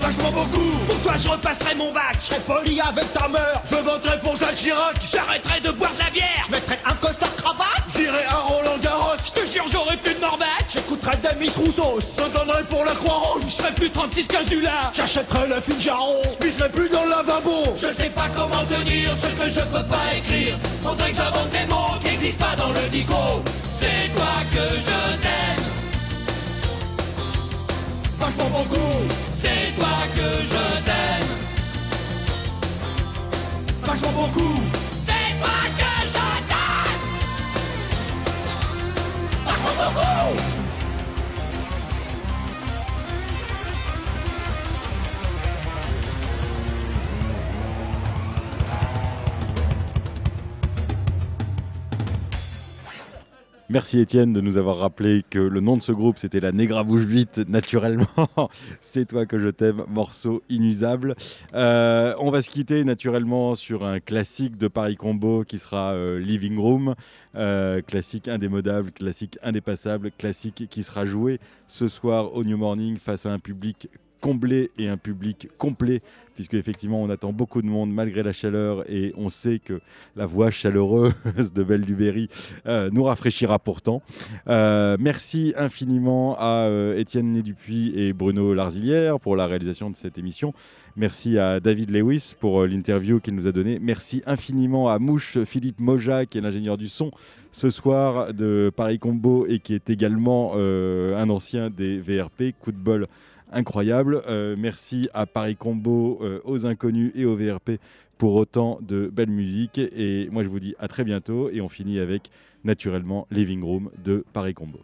Vachement beaucoup. Pour toi, je repasserai mon bac. Je serai poli avec ta mère. Je voterai pour Jacques Chirac. J'arrêterai de boire de la bière. Je mettrai un costard cravate. J'irai à Roland Garros. Je te jure, j'aurai plus de morbac. J'écouterai des Miss Rousseau. Je te pour la Croix-Rouge. Je serai plus 36 Casula. J'achèterai le Figaro. Je pisserai plus dans le lavabo. Je sais pas comment te dire ce que je peux pas écrire. Faudrait que j'invente des mots qui existent pas dans le dico. C'est toi que je t'aime. Vachement beaucoup. C'est toi que je t'aime. Vachement beaucoup. C'est toi que Merci Étienne de nous avoir rappelé que le nom de ce groupe c'était la Négra Bouche 8 naturellement. C'est toi que je t'aime, morceau inusable. Euh, on va se quitter naturellement sur un classique de Paris Combo qui sera euh, Living Room. Euh, classique indémodable, classique indépassable, classique qui sera joué ce soir au New Morning face à un public comblé et un public complet, puisque effectivement on attend beaucoup de monde malgré la chaleur et on sait que la voix chaleureuse de Belle Duberry euh, nous rafraîchira pourtant. Euh, merci infiniment à euh, Étienne Dupuis et Bruno Larzilière pour la réalisation de cette émission. Merci à David Lewis pour euh, l'interview qu'il nous a donnée. Merci infiniment à Mouche Philippe Moja, qui est l'ingénieur du son ce soir de Paris Combo et qui est également euh, un ancien des VRP. Coup de bol incroyable. Euh, merci à Paris Combo, euh, aux Inconnus et au VRP pour autant de belle musique. Et moi, je vous dis à très bientôt. Et on finit avec, naturellement, Living Room de Paris Combo.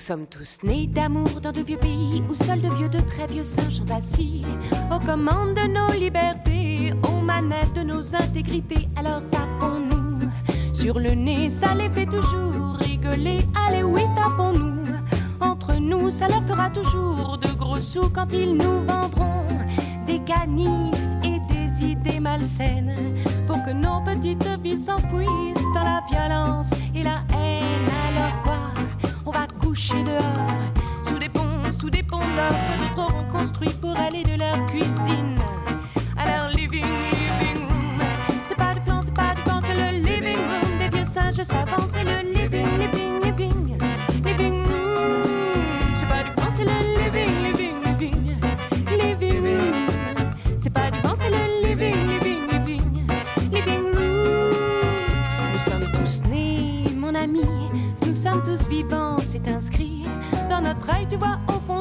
Nous sommes tous nés d'amour dans de vieux pays où seuls de vieux, de très vieux singes sont assis aux commandes de nos libertés, aux manettes de nos intégrités. Alors tapons-nous sur le nez, ça les fait toujours rigoler. Allez, oui, tapons-nous entre nous, ça leur fera toujours de gros sous quand ils nous vendront des canifs et des idées malsaines pour que nos petites vies s'enfouissent dans la violence et la haine. Dehors, sous des ponts, sous des ponts d'or d'autres auront construits pour aller de leur cuisine à leur living, living room. C'est pas du plan, c'est pas du plan, c'est le living room des vieux singes savants, c'est le living,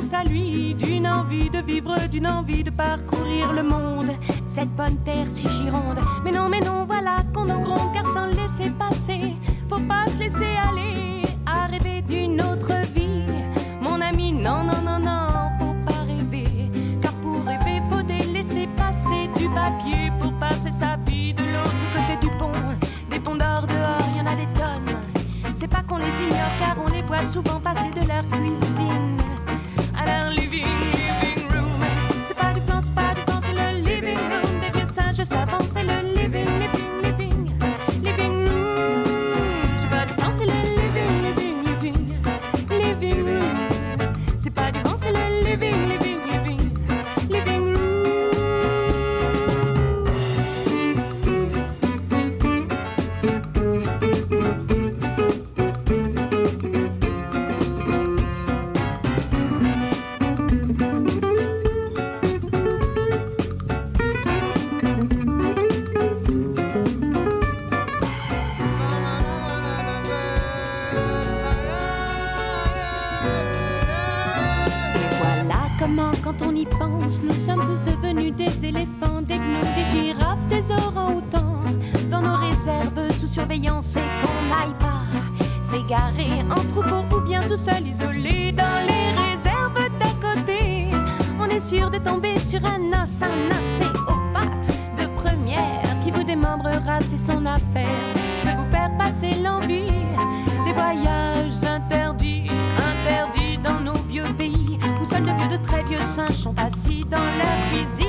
ça lui, d'une envie de vivre, d'une envie de parcourir le monde, cette bonne terre si gironde. Mais non, mais non, voilà qu'on en gronde, car sans laisser passer, faut pas se laisser aller à rêver d'une autre vie. Mon ami, non, non, non, non, faut pas rêver, car pour rêver, faut délaisser passer du papier pour passer sa vie de l'autre côté du pont. Des ponts d'or dehors, y en a des tonnes. C'est pas qu'on les ignore car on les voit souvent passer de leur cuisine quand on y pense, nous sommes tous devenus des éléphants, des gnous, des girafes, des orang-outans. Dans nos réserves sous surveillance et qu'on n'aille pas s'égarer en troupeau ou bien tout seul isolé dans les réserves d'à côté. On est sûr de tomber sur un os, un ostéopathe de première qui vous démembrera, c'est son affaire de vous faire passer l'envie des voyages assis dans leur cuisine.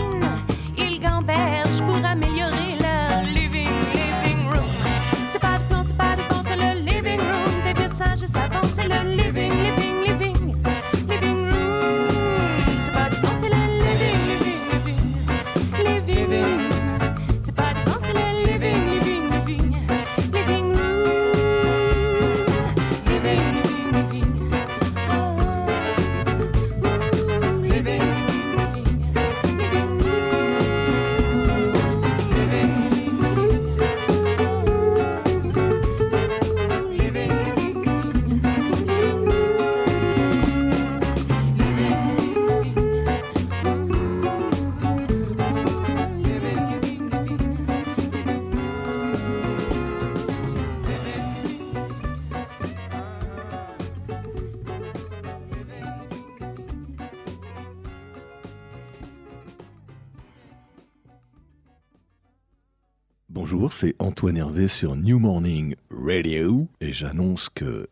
Antoine sur New Morning Radio. Et j'annonce que...